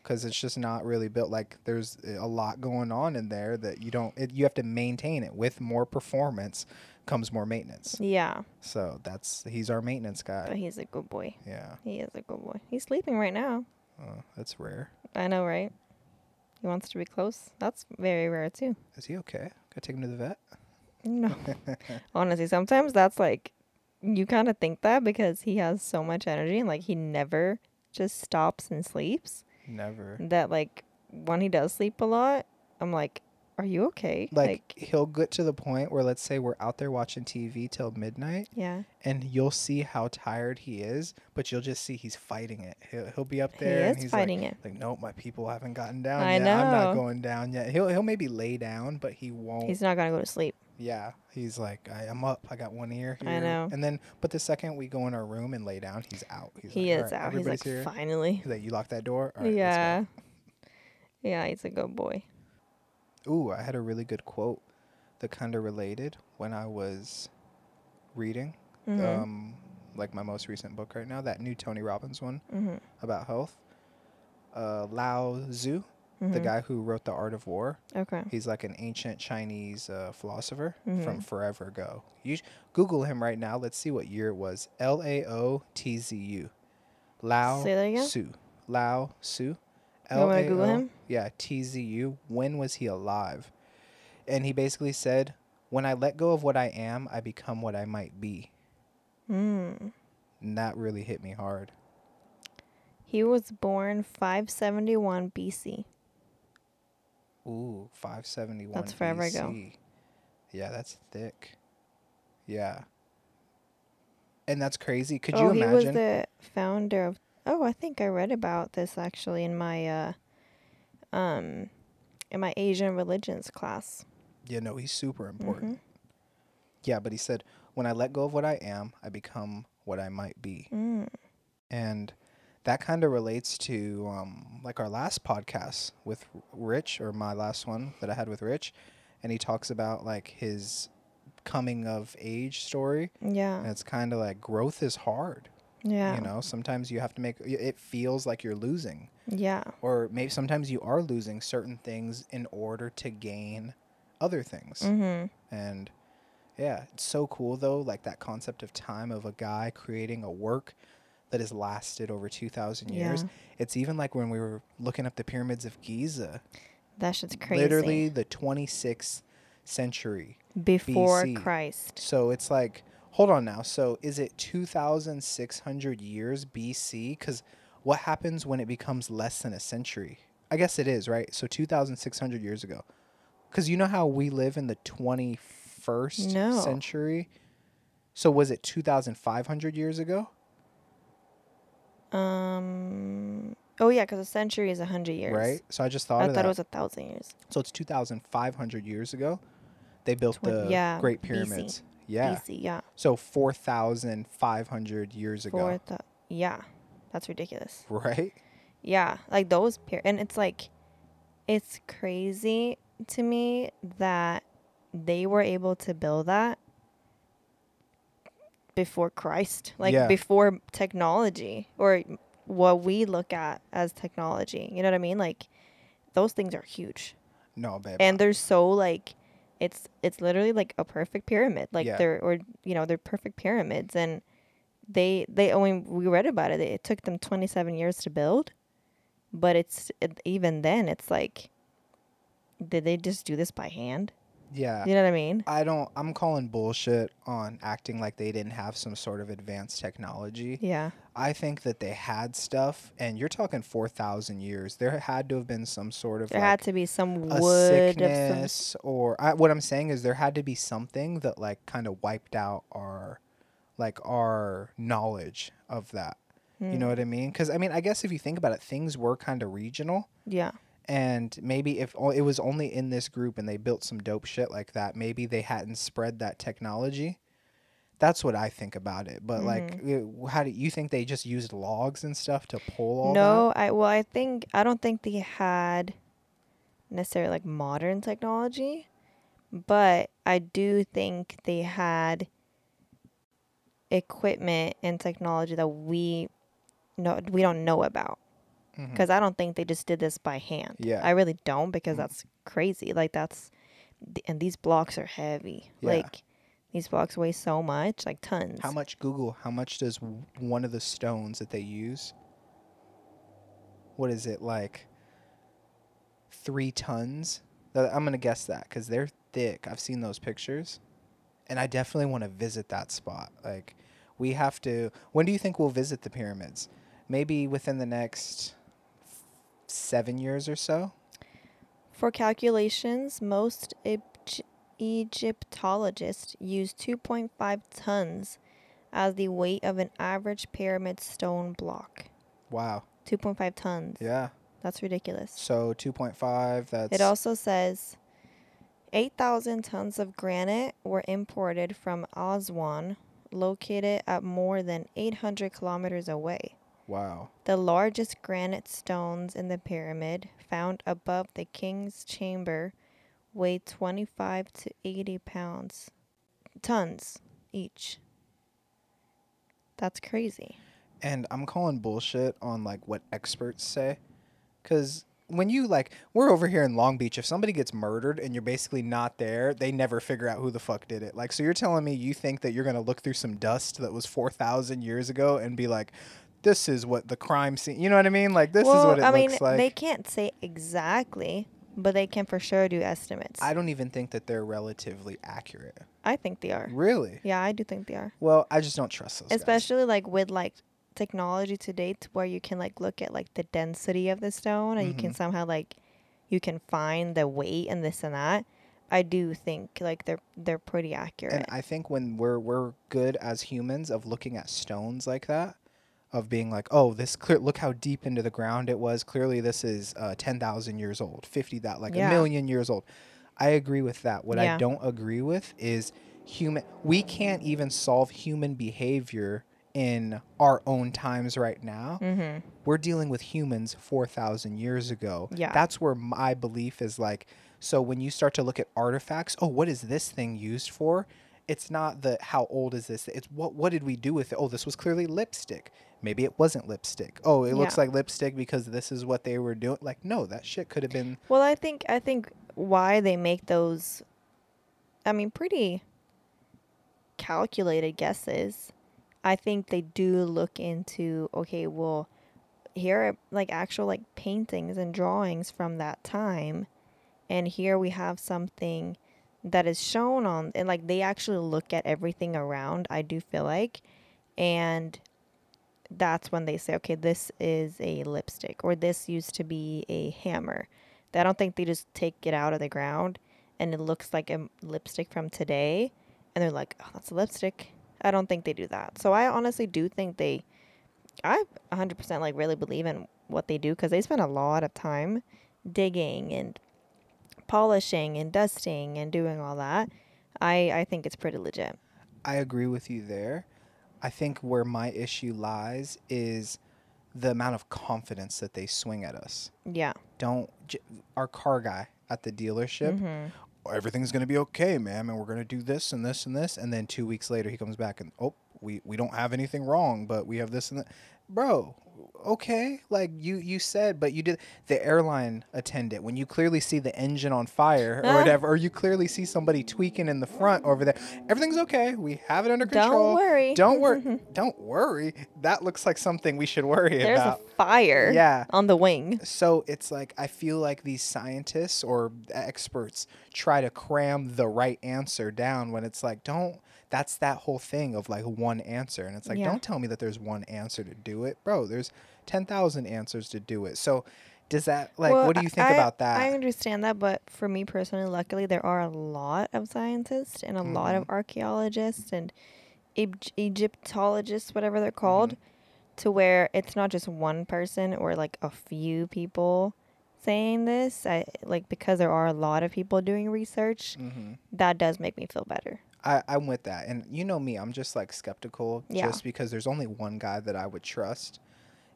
because it's just not really built like there's a lot going on in there that you don't it, you have to maintain it with more performance comes more maintenance yeah, so that's he's our maintenance but guy he's a good boy. yeah He is a good boy. He's sleeping right now. uh, that's rare I know, right? He wants to be close. That's very rare too. is he okay gotta take him to the vet No. Honestly, sometimes that's like you kind of think that because he has so much energy and like he never just stops and sleeps. never That like when he does sleep a lot, I'm like, "Are you okay?" like, he'll get to the point where let's say we're out there watching tv till midnight yeah. and you'll see how tired he is but you'll just see he's fighting it he'll, he'll be up He there and is he's fighting like, it. like nope my people haven't gotten down I yet i'm not going down yet he'll, he'll maybe lay down but he won't He's not going to go to sleep. Yeah, he's like, I, I'm up. I got one ear here. I know. And then, but the second we go in our room and lay down, he's out. He's he like, is "All right, out. He's like, here. "Finally." He's like, you lock that door. All right, let's go." yeah. Yeah, he's a good oh, boy. Ooh, I had a really good quote that kind of related when I was reading, Mhm. um, like my most recent book right now, that new Tony Robbins one Mhm. about health. Uh, Lao Tzu, the Mhm. guy who wrote The Art of War, Okay. He's like an ancient Chinese uh, philosopher from Mhm. forever ago. You sh- Google him right now. Let's see what year it was. L A O T Z U. Lao? Tzu. Lao Tzu. You want me to Google L A O? Yeah, T Z U. When was he alive? And he basically said, "When I let go of what I am, I become what I might be." Mm. And that really hit me hard. He was born 571 BC. Ooh, 571 That's forever ago. Yeah, that's thick. Yeah. And that's crazy. Could you oh, he was imagine? the founder of. Oh, I think I read about this actually in my uh, um, in my Asian religions class. yeah, no, he's super important. Mhm. Yeah, but he said, when I let go of what I am, I become what I might be. Mm. And that kind of relates to um, like our last podcast with Rich, or my last one that I had with Rich. And he talks about like his coming of age story. And Yeah, it's kind of like growth is hard. Yeah. You know, sometimes you have to make it feels like you're losing, Yeah. or maybe sometimes you are losing certain things in order to gain other things. Mhm. And yeah, it's so cool though, like that concept of time of a guy creating a work that has lasted over 2000 years. Yeah. It's even like when we were looking up the pyramids of Giza, That shit's crazy. literally the 26th century. before BC. Christ. So it's like, hold on now. So is it 2,600 years BC? Because what happens when it becomes less than a century? I guess it is, right? So 2,600 years ago. Because you know how we live in the 21st No. century? So was it 2,500 years ago? Um. Oh yeah, because a century is a hundred years. Right? So I just thought I thought that. it was a thousand years. so it's 2,500 years ago. They built the yeah, Great BC. Pyramids. Yeah. BC. Yeah. So 4,500 years ago. Four. Th- yeah. That's ridiculous. Right? Yeah, like those pyra- and it's like it's crazy to me that they were able to build that before Christ, like Yeah. before technology or what we look at as technology. You know what I mean? Like those things are huge. No, babe. And they're so like it's it's literally like a perfect pyramid. Like Yeah. they're or you know, they're perfect pyramids and they they I mean we read about it. It took them 27 years to build. But it's it, even then it's like did they just do this by hand? yeah. You know what I mean? I don't I'm calling bullshit on acting like they didn't have some sort of advanced technology. Yeah. I think that they had stuff and you're talking 4000 years. There had to have been some sort of There like had to be some wood of some sickness or I, what I'm saying is there had to be something that like kind of wiped out our like our knowledge of that. You Hmm. know what I mean? Cuz I mean, I guess if you think about it, things were kind of regional. Yeah. and maybe if o- it was only in this group and they built some dope shit like that maybe they hadn't spread that technology that's what i think about it but like Mm-hmm. uh, how do you think they just used logs and stuff to pull all No, I well I think I don't think they had necessarily like modern technology, but I do think they had equipment and technology that we know we don't know about because I don't think they just did this by hand. Yeah. I really don't because Mm. that's crazy. Like that's th- and these blocks are heavy. Yeah. Like these blocks weigh so much, like tons. how much google how much does w- one of the stones that they use what is it like three tons i'm gonna guess that because they're thick i've seen those pictures and i definitely want to visit that spot like we have to when do you think we'll visit the pyramids maybe within the next seven years or so For calculations, most Eg- Egyptologists use 2.5 tons as the weight of an average pyramid stone block. wow 2.5 tons. yeah That's ridiculous. so 2.5 that's It also says 8,000 tons of granite were imported from Aswan, located at more than 800 kilometers away. wow The largest granite stones in the pyramid, found above the king's chamber, weigh 25 to 80 pounds. Tons each. That's crazy. and I'm calling bullshit on like what experts say, because when you like we're over here in Long Beach, if somebody gets murdered and you're basically not there, they never figure out who the fuck did it. Like, so you're telling me you think that you're gonna look through some dust that was four thousand years ago and be like, this is what the crime scene. You know what I mean? Like, this is what it I looks mean, like. they can't say exactly, but they can for sure do estimates. I don't even think that they're relatively accurate. I think they are. Really? Yeah, I do think they are. Well, I just don't trust those. guys. Especially like with like technology to date where you can like look at like the density of the stone and you can Mhm. somehow like you can find the weight and this and that. I do think like they're they're pretty accurate. And I think when we're we're good as humans of looking at stones like that, of being like, oh, this clear. Look how deep into the ground it was. Clearly, this is uh, ten thousand years old, fifty that like Yeah. a million years old. I agree with that. What I don't agree with is human. We can't even solve human behavior in our own times right now. mm-hmm. We're dealing with humans 4,000 years ago. Yeah. That's where my belief is like, so when you start to look at artifacts, oh, what is this thing used for? it's not the how old is this? It's what what did we do with it? Oh, this was clearly lipstick. Maybe it wasn't lipstick. Oh, it looks like lipstick because this is what they were doing. Like, no, that shit could have been Well, I think I think why they make those I mean pretty calculated guesses. I think they do look into okay, well, here are like actual like paintings and drawings from that time and here we have something that is shown on and like they actually look at everything around, I do feel like. And that's when they say, okay, this is a lipstick or this used to be a hammer. I don't think they just take it out of the ground and it looks like a lipstick from today and they're like, oh, that's a lipstick. I don't think they do that. So I honestly do think they, I 100% like really believe in what they do because they spend a lot of time digging and polishing and dusting and doing all that. I, I think it's pretty legit. I agree with you there. I think where my issue lies is the amount of confidence that they swing at us. Yeah. Don't j- our car guy at the dealership. Mhm. "Oh, everything's gonna be okay, ma'am, and we're gonna do this and this and this, and then two weeks later he comes back and oh, we we don't have anything wrong, but we have this and that. Bro, okay, like you you said, but you did the airline attendant when you clearly see the engine on fire or whatever, or you clearly see somebody tweaking in the front over there. Everything's okay. We have it under control. Don't worry. Don't worry. don't worry. That looks like something we should worry There's about. a fire Yeah. on the wing. So it's like I feel like these scientists or experts try to cram the right answer down when it's like don't that's that whole thing of like one answer and it's like Yeah. don't tell me that there's one answer to do it. Bro, there's 10,000 answers to do it. So does that like Well, what do you think I- about that? I understand that, but for me personally, luckily, there are a lot of scientists and a lot Mm-hmm. of archaeologists and Eg- Egyptologists, whatever they're called, Mm-hmm. to where it's not just one person or like a few people saying this. I like because there are a lot of people doing research. Mhm. That does make me feel better. I, I'm with that. And you know me, I'm just like skeptical Yeah. just because there's only one guy that I would trust.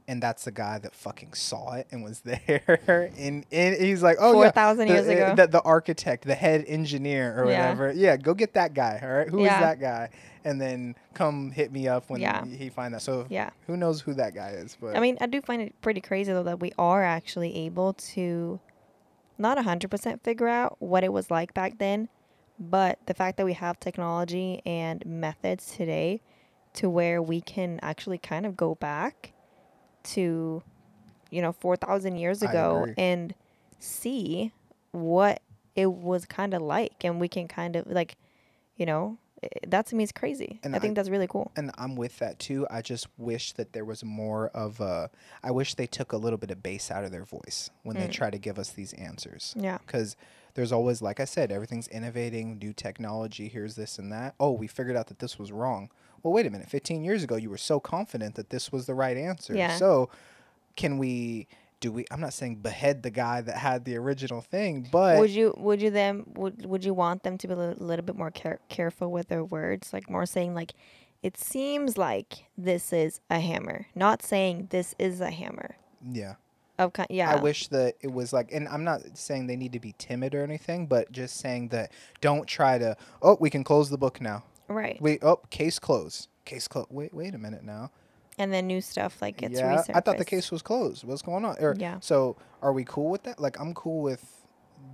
And that's the guy that fucking saw it and was there. and, and he's like, oh, yeah. 4,000 the, years uh, ago. The, the architect, the head engineer or Yeah. whatever. Yeah, go get that guy. All right. Who is Yeah. that guy? And then come hit me up when Yeah. he, he find that. So Yeah. who knows who that guy is? But I mean, I do find it pretty crazy though that we are actually able to not 100% figure out what it was like back then, but the fact that we have technology and methods today to where we can actually kind of go back to you know 4000 years ago and see what it was kind of like and we can kind of like you know that to me is crazy And i think I- that's really cool and I'm with that too. I just wish that there was more of a. I wish they took a little bit of bass out of their voice when they Mm. try to give us these answers. yeah because there's always like i said everything's innovating new technology here's this and that. Oh we figured out that this was wrong. Well wait a minute 15 years ago you were so confident that this was the right answer. Yeah. so can we do we i'm not saying behead the guy that had the original thing but would you would you then would would you want them to be a little, little bit more care, careful with their words? Like more saying like it seems like this is a hammer. Not saying this is a hammer. Yeah of kind yeah I wish that it was like, and I'm not saying they need to be timid or anything, but just saying that don't try to. Oh, we can close the book now. right Wait, oh, case closed. Case closed. Wait, wait a minute now. and then new stuff like gets yeah, I thought the case was closed. What's going on? Or, Yeah. So, are we cool with that? Like, I'm cool with.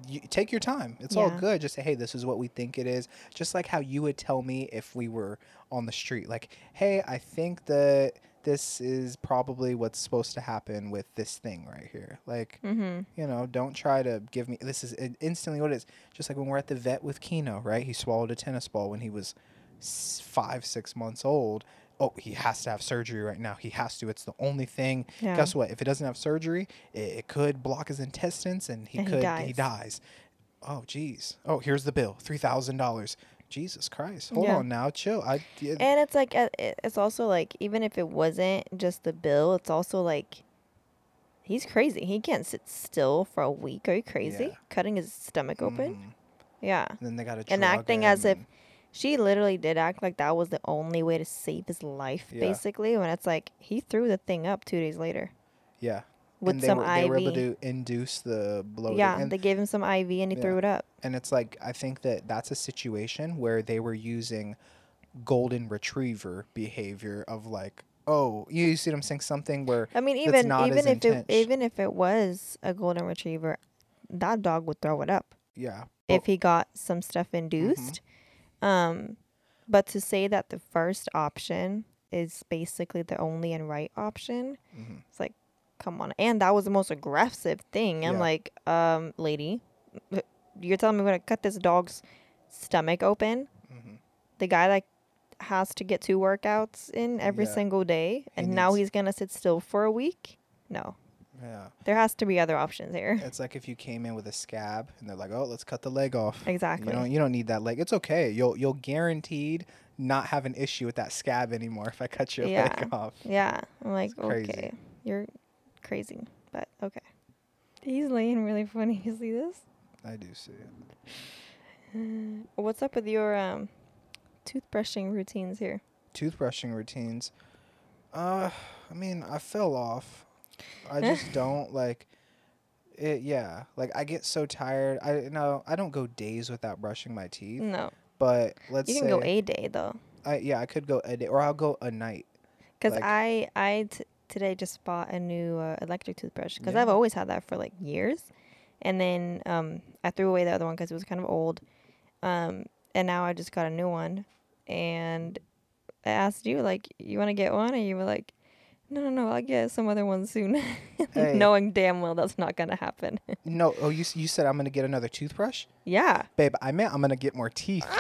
You, take your time. It's all good. Just say, hey, this is what we think it is. Just like how you would tell me if we were on the street. Like, hey, I think that this is probably what's supposed to happen with this thing right here. Like, mm-hmm you know, don't try to give me. This is instantly what it is. Just like when we're at the vet with Kino, right? He swallowed a tennis ball when he was five, six months old. Oh, he has to have surgery right now. He has to. It's the only thing. Yeah. Guess what? If it doesn't have surgery, it, it could block his intestines, and he And he could dies. he dies. Oh, geez. Oh, here's the bill. Three thousand dollars. Jesus Christ. Hold Yeah. on now. Chill. I. yeah, and it's like uh, it's also like even if it wasn't just the bill it's also like he's crazy he can't sit still for a week are you crazy Yeah. cutting his stomach open mhm. yeah And then they got to. and acting as if she literally did act like that was the only way to save his life Yeah. basically when it's like he threw the thing up two days later Yeah. With some were, they were able to induce the bloating. yeah, and, they gave him some IV and he Yeah. threw it up. and it's like I think that that's a situation where they were using golden retriever behavior of like, oh, you see what I'm saying? Something where I mean, even not even if it even if it was a golden retriever, that dog would throw it up yeah, if he got some stuff induced. Um, but to say that the first option is basically the only and right option, Mhm. it's like, come on. And that was the most aggressive thing. I'm Yeah. like, um, lady, you're telling me we're gonna cut this dog's stomach open? Mhm. The guy that has to get two workouts in every Yeah. single day, and now needs- he's gonna sit still for a week? No. yeah. There has to be other options here. It's like if you came in with a scab and they're like, "Oh, let's cut the leg off." Exactly. You don't you don't need that leg. It's okay. You'll you'll guaranteed not have an issue with that scab anymore if I cut your Yeah. leg off. Yeah. I'm like, It's crazy. okay, you're crazy, but okay. He's laying really funny. You see this? I do see it. What's up with your um toothbrushing routines here? Toothbrushing routines. Uh, I mean, I fell off. I just don't like it. Yeah, like I get so tired. I no, I don't go days without brushing my teeth. No, But let's you can go a day though, I, yeah, I could go a day, or I'll go a night. because Like- I I t- today just bought a new uh, electric toothbrush because Yeah. I've always had that for like years, and then um I threw away the other one because it was kind of old, um and now I just got a new one, and I asked you like you want to get one, and you were like. No, no, no! I'll get some other one soon, Hey. knowing damn well that's not gonna happen. No, oh, you you said I'm gonna get another toothbrush. Yeah, Babe, I meant I'm gonna get more teeth.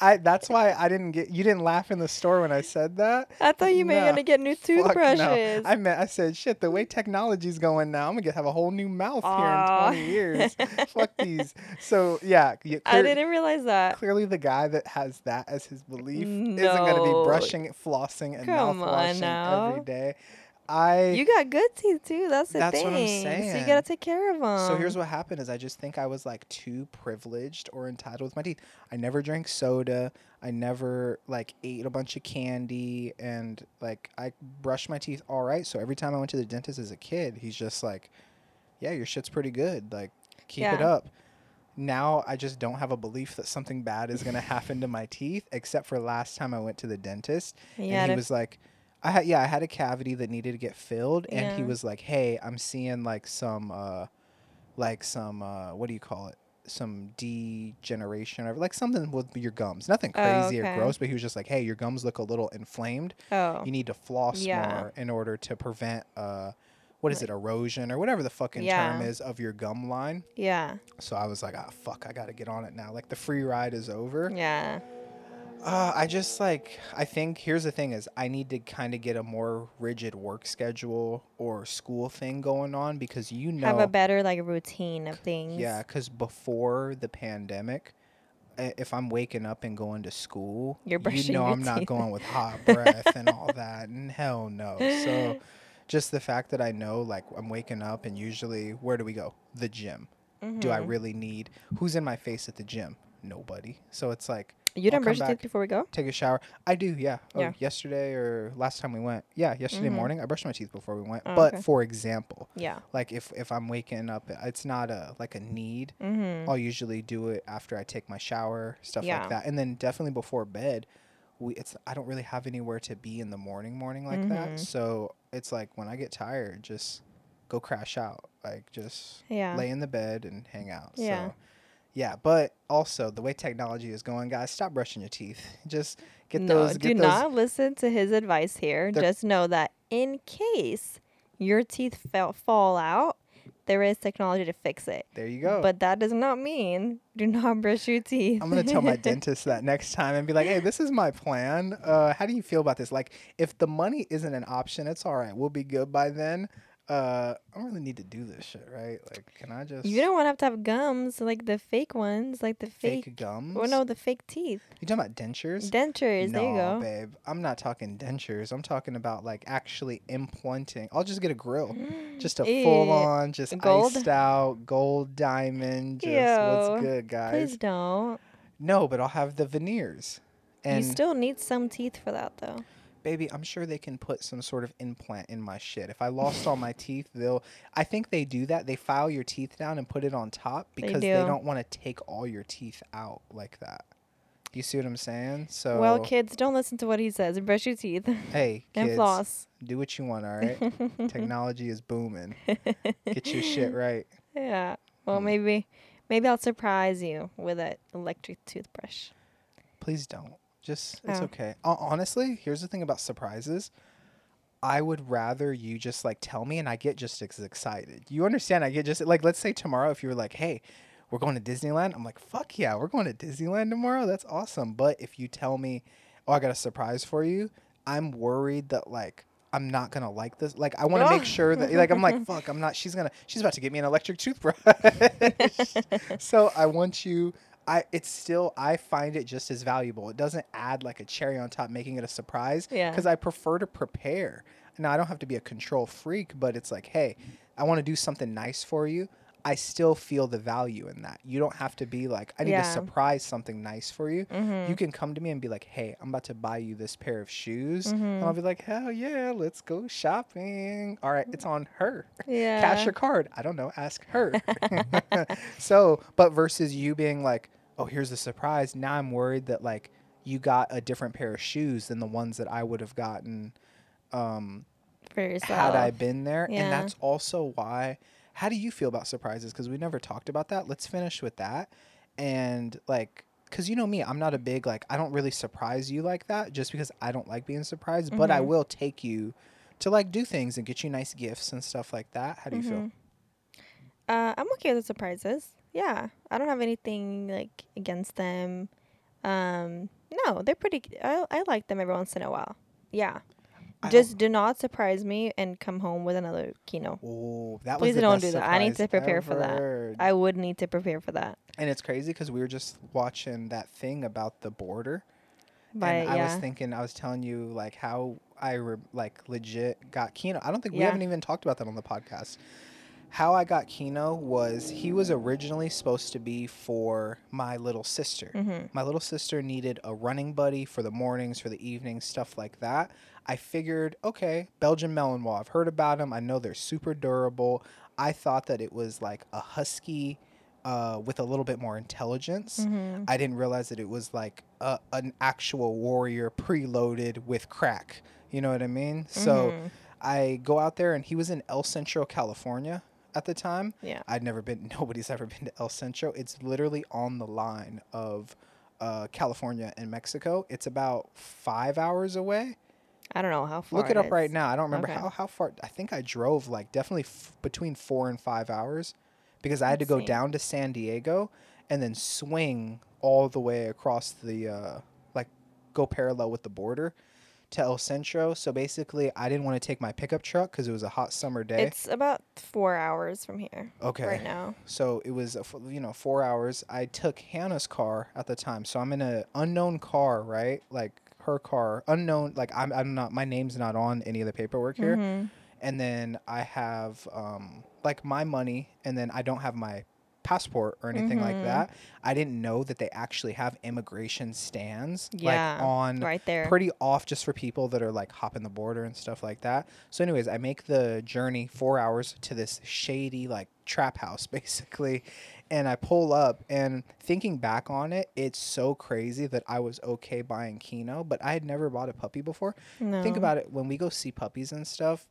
I that's why I didn't get you didn't laugh in the store when I said that. I thought you No, gonna get new Fuck no. toothbrushes. I meant I said shit, the way technology's going now, I'm gonna have a whole new mouth Aw. here in 20 years. Fuck these. So yeah, you, I didn't realize that. clearly the guy that has that as his belief isn't gonna be brushing, flossing, and Come mouth on washing now. every day. I You got good teeth too. That's the That's thing. what I'm saying. So you gotta take care of them. So here's what happened is I just think I was like too privileged or entitled with my teeth. I never drank soda. I never like ate a bunch of candy and like I brushed my teeth all right. So every time I went to the dentist as a kid, he's just like, "Yeah, your shit's pretty good. Like keep it up." Now I just don't have a belief that something bad is going to happen to my teeth except for last time I went to the dentist Yeah. and he was like I had yeah, I had a cavity that needed to get filled and he was like, "Hey, I'm seeing like some uh like some uh what do you call it? Some degeneration or like something with your gums. Nothing Oh, crazy okay. or gross, but he was just like, "Hey, your gums look a little inflamed. oh. You need to floss Yeah. more in order to prevent uh what is it, erosion or whatever the fucking term is of your gum line." Yeah. So I was like, "Ah, fuck, I got to get on it now. Like the free ride is over." Yeah. Uh, I just like I think here's the thing is I need to kind of get a more rigid work schedule or school thing going on because you know Have a better like routine of things. yeah because before the pandemic if I'm waking up and going to school You're you know I'm not going with hot breath and all that and hell no. So just the fact that I know like I'm waking up and usually where do we go? The gym. Do I Mhm. really need who's in my face at the gym? Nobody. So it's like You done brush your teeth before we go? take a shower. I do, yeah. Oh, Yeah. yesterday or last time we went. Yeah, yesterday Mhm. morning I brushed my teeth before we went. Oh, but okay. for example, Yeah. like if if I'm waking up, it's not a like a need. Mm-hmm. I'll usually do it after I take my shower, stuff Yeah. like that, and then definitely before bed. We it's I don't really have anywhere to be in the morning, morning like Mhm. that. So it's like when I get tired, just go crash out, like just Yeah. lay in the bed and hang out. Yeah. So yeah, but also the way technology is going, guys, stop brushing your teeth. Just get no, those. do those. not listen to his advice here. They're- Just know that in case your teeth fell, fall out, there is technology to fix it. There you go. But that does not mean do not brush your teeth. I'm gonna tell my dentist that next time and be like, "Hey, this is my plan. Uh, how do you feel about this? Like, if the money isn't an option, it's all right. We'll be good by then. Uh, I don't really need to do this shit, right? Like, can I just You don't want to have to have gums like the fake ones, like the fake, fake. gums? Oh no, the fake teeth, you talking about dentures? dentures. there you no, go. babe. I'm not talking dentures. I'm talking about like actually implanting. I'll just get a grill, just a full on, just Gold? iced out gold diamond. Just Ew. what's good, guys? Please don't. No, but I'll have the veneers. And you still need some teeth for that though. Baby, I'm sure they can put some sort of implant in my shit. If I lost all my teeth, they'll. I think they do that. They file your teeth down and put it on top because they, do. don't want to take all your teeth out like that. You see what I'm saying? So, well, kids, don't listen to what he says. and Brush your teeth hey, and kids, floss. do what you want. All right, technology is booming. Get your shit right. Yeah. Well, Hmm. maybe, maybe I'll surprise you with an electric toothbrush. Please don't. Just it's Oh. okay. Ho- honestly, here's the thing about surprises. I would rather you just like tell me and I get just as excited. You understand? I get just like let's say tomorrow if you were like, "Hey, we're going to Disneyland." I'm like, "Fuck yeah, we're going to Disneyland tomorrow. That's awesome." But if you tell me, "Oh, I got a surprise for you." I'm worried that like I'm not going to like this. Like I want to Oh. make sure that like I'm like, "Fuck, I'm not she's going to she's about to get me an electric toothbrush." so I want you I it's still I find it just as valuable. It doesn't add like a cherry on top making it a surprise Yeah. cuz I prefer to prepare. Now I don't have to be a control freak, but it's like, "Hey, I want to do something nice for you." I still feel the value in that. You don't have to be like, I need Yeah. to surprise something nice for you. Mm-hmm. You can come to me and be like, hey, I'm about to buy you this pair of shoes. Mm-hmm. And I'll be like, hell yeah, let's go shopping. All right, it's on her Yeah. cash or card. I don't know. Ask her. so, but versus you being like, oh, here's the surprise. Now I'm worried that like you got a different pair of shoes than the ones that I would have gotten um, for yourself. had I been there. Yeah. And that's also why. How do you feel about surprises? Because we never talked about that. Let's finish with that. And like, because you know me, I'm not a big like. I don't really surprise you like that, just because I don't like being surprised. But I Mhm. will take you to like do things and get you nice gifts and stuff like that. How do you feel? Mhm. Uh, I'm okay with surprises. Yeah, I don't have anything like against them. Um, no, they're pretty. I I like them every once in a while. Yeah, I just do not surprise me and come home with another kino. Oh, that Please was the don't best do that. I need surprise to prepare for that. I would need to prepare for that. and it's crazy because we were just watching that thing about the border, But and I was yeah, thinking, I was telling you like how I re- like legit got Kino. I don't think we Yeah. haven't even talked about that on the podcast. How I got Kino was he was originally supposed to be for my little sister. hmm My little sister needed a running buddy for the mornings, for the evenings, stuff like that. I figured, okay, Belgian Malinois. I've heard about them. I know they're super durable. I thought that it was like a husky uh, with a little bit more intelligence. hmm I didn't realize that it was like a, an actual warrior preloaded with crack. You know what I mean? So Mhm. I go out there, and he was in El Centro, California at the time. yeah, I'd never been. Nobody's ever been to El Centro. It's literally on the line of uh, California and Mexico. It's about five hours away. I don't know how far. Look it up right now. I don't remember Okay. how how far. I think I drove like definitely f- between four and five hours because I had to Let's go see. down to San Diego and then swing all the way across the uh, like go parallel with the border to El Centro. So basically, I didn't want to take my pickup truck because it was a hot summer day. It's about four hours from here okay. right now. So it was, f- you know, four hours. I took Hanna's car at the time. So I'm in an unknown car, right? Like her car, unknown. Like I'm, I'm not, my name's not on any of the paperwork here. Mhm. And then I have, um, like my money, and then I don't have my passport or anything like Mhm. that. I didn't know that they actually have immigration stands, Yeah, like on Right there. pretty off just for people that are like hopping the border and stuff like that. So, anyways, I make the journey four hours to this shady like trap house basically, and I pull up. And thinking back on it, it's so crazy that I was okay buying Kino, but I had never bought a puppy before. no. Think about it when we go see puppies and stuff.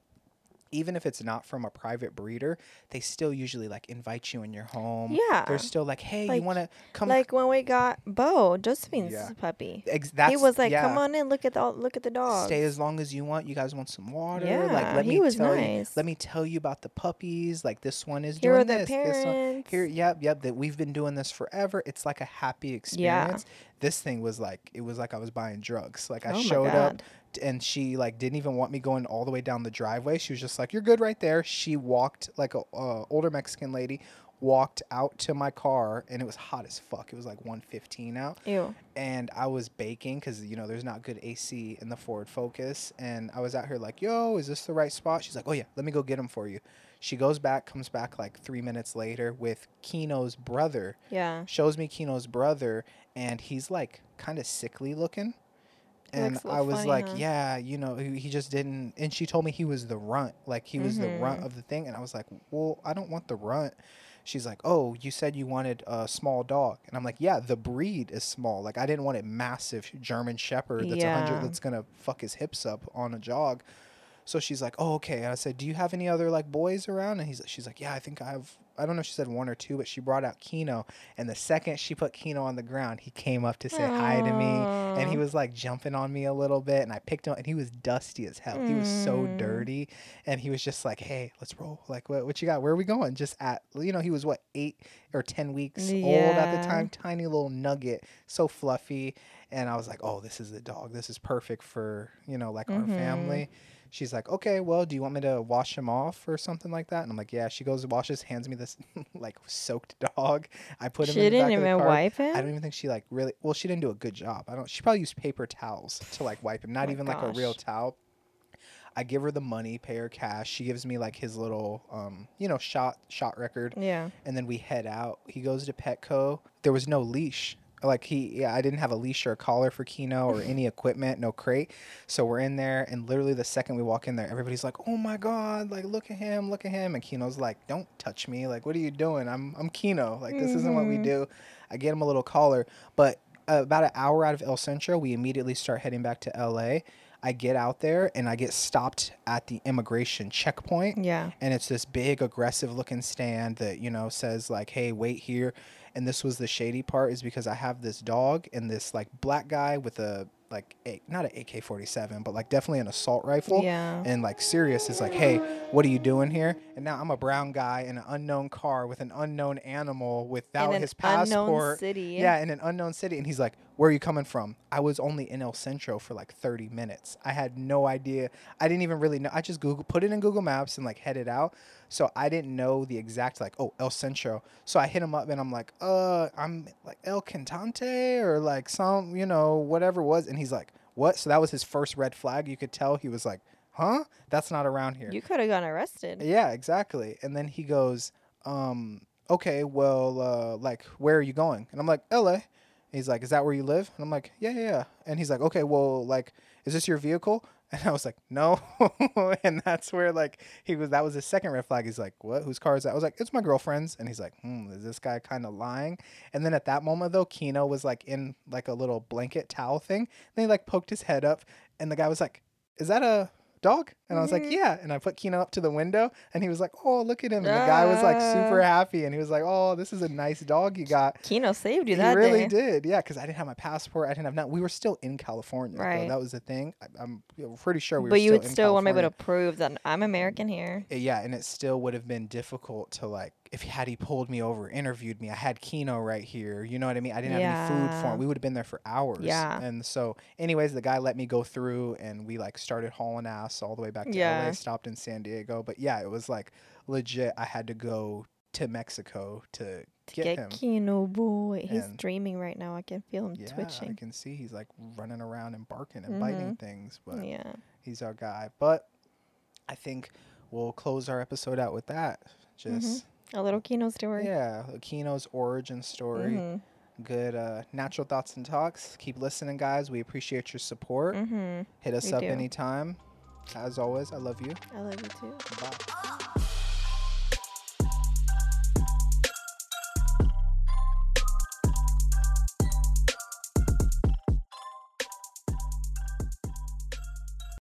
Even if it's not from a private breeder, they still usually like invite you in your home. Yeah. They're still like, hey, you want to come? Like when we got Bo, Josephine's Yeah. puppy. Ex- he was like, yeah. "Come on in, look at the look at the dog." stay as long as you want. You guys want some water? like Yeah, let he me was tell nice. you. Let me tell you about the puppies. Like this one is Here doing the this. This one parents. here. Yep, yep. That we've been doing this forever. It's like a happy experience. This thing was like it was like I was buying drugs. Like I oh showed up and she like didn't even want me going all the way down the driveway. She was just like, "You're good right there." She walked like a uh, older Mexican lady walked out to my car and it was hot as fuck. It was like 115 out Ew. and I was baking because you know there's not good AC in the Ford Focus, and I was out here like, "Yo, is this the right spot?" She's like, "Oh yeah, let me go get them for you." She goes back, comes back like three minutes later with Kino's brother. Yeah. Shows me Kino's brother, and he's like kind of sickly looking. And I was funny, like, huh? yeah, you know, he, he just didn't. And she told me he was the runt, like he was the runt Mhm. of the thing. And I was like, well, I don't want the runt. She's like, oh, you said you wanted a small dog, and I'm like, yeah, the breed is small. Like I didn't want a massive German Shepherd that's Yeah. hundred that's gonna fuck his hips up on a jog. So she's like, oh, okay. And I said, do you have any other like boys around? And he's she's like, yeah, I think I have. I don't know if she said one or two, but she brought out Kino. And the second she put Kino on the ground, he came up to say hi to me. And he was like jumping on me a little bit. And I picked him up and he was dusty as hell. He was so Mm. dirty. And he was just like, hey, let's roll. Like, what, what you got? Where are we going? Just at, you know, he was what, eight or 10 weeks old at the time. Tiny little nugget. So fluffy. And I was like, oh, this is the dog. This is perfect for, you know, like our Mhm. family. She's like, okay, well, do you want me to wash him off or something like that? And I'm like, yeah. She goes washes, hands me this like soaked dog. I put him She in the didn't back of the even car. wipe him. I don't even think she like really. Well, she didn't do a good job. I don't. She probably used paper towels to like wipe him. Not my even like a real towel. I give her the money, pay her cash. She gives me like his little, um, you know, shot shot record, yeah. and then we head out. He goes to Petco. There was no leash. Like he, yeah, I didn't have a leash or a collar for Kino or any equipment, no crate. So we're in there, and literally the second we walk in there, everybody's like, "Oh my god! Like look at him, look at him!" And Kino's like, "Don't touch me! Like what are you doing? I'm I'm Kino. Like this isn't what we Mhm. do." I get him a little collar, but about an hour out of El Centro, we immediately start heading back to LA. I get out there and I get stopped at the immigration checkpoint Yeah. and it's this big aggressive looking stand that you know says like hey wait here and this was the shady part is because i have this dog and this like black guy with a like a, not an ak-47 but like definitely an assault rifle Yeah. and like Sirius is like, "Hey, what are you doing here?" And now I'm a brown guy in an unknown car with an unknown animal without in an his passport. city. Yeah, in an unknown city. And he's like, Where are you coming from? I was only in El Centro for like 30 minutes. I had no idea. I didn't even really know. I just Google put it in Google Maps and like headed out. So I didn't know the exact like, oh, El Centro. So I hit him up and I'm like, uh, I'm like El Cantante or like some, you know, whatever it was. And he's like, What? So that was his first red flag. You could tell he was like, Huh? That's not around here. You could have gotten arrested. Yeah, exactly. And then he goes, um, okay, well, uh, like, where are you going? And I'm like, LA. He's like, is that where you live? And I'm like, yeah, yeah, yeah. And he's like, okay, well, like, is this your vehicle? And I was like, no. and that's where, like, he was, that was his second red flag. He's like, what? Whose car is that? I was like, it's my girlfriend's. And he's like, hmm, is this guy kind of lying? And then at that moment, though, Kino was like in like a little blanket towel thing. And he like poked his head up. And the guy was like, is that a dog? And I was like, Mhm. yeah. And I put Kino up to the window and he was like, oh, look at him. And the guy was like super Ah. happy. And he was like, oh, this is a nice dog you got. Kino saved you He that really day. did. Yeah. Cause I didn't have my passport. I didn't have nothing. We were still in California. though. Right. That was the thing. I, I'm pretty sure we were but you would still want to be able to prove that I'm American here. Yeah, and it still would have been difficult to like if had he pulled me over, interviewed me. I had Kino right here. You know what I mean? I didn't have any food for him. We would have been there for hours. Yeah. And so, anyways, the guy let me go through, and we like started hauling ass all the way back to LA. Stopped in San Diego, but yeah, it was like legit. I had to go to Mexico to To get, get, him. Kino boy. He's And- dreaming right now. I can feel him Yeah, I can see he's like running around and barking and biting Mhm. things, but Yeah. he's our guy. But I think we'll close our episode out with that. Just A little Kino story. yeah, Kino's origin story. Mhm. Good uh, natural thoughts and talks. Keep listening, guys. We appreciate your support. Mhm. Hit us we up do. anytime. As always, I love you. I love you too. Bye.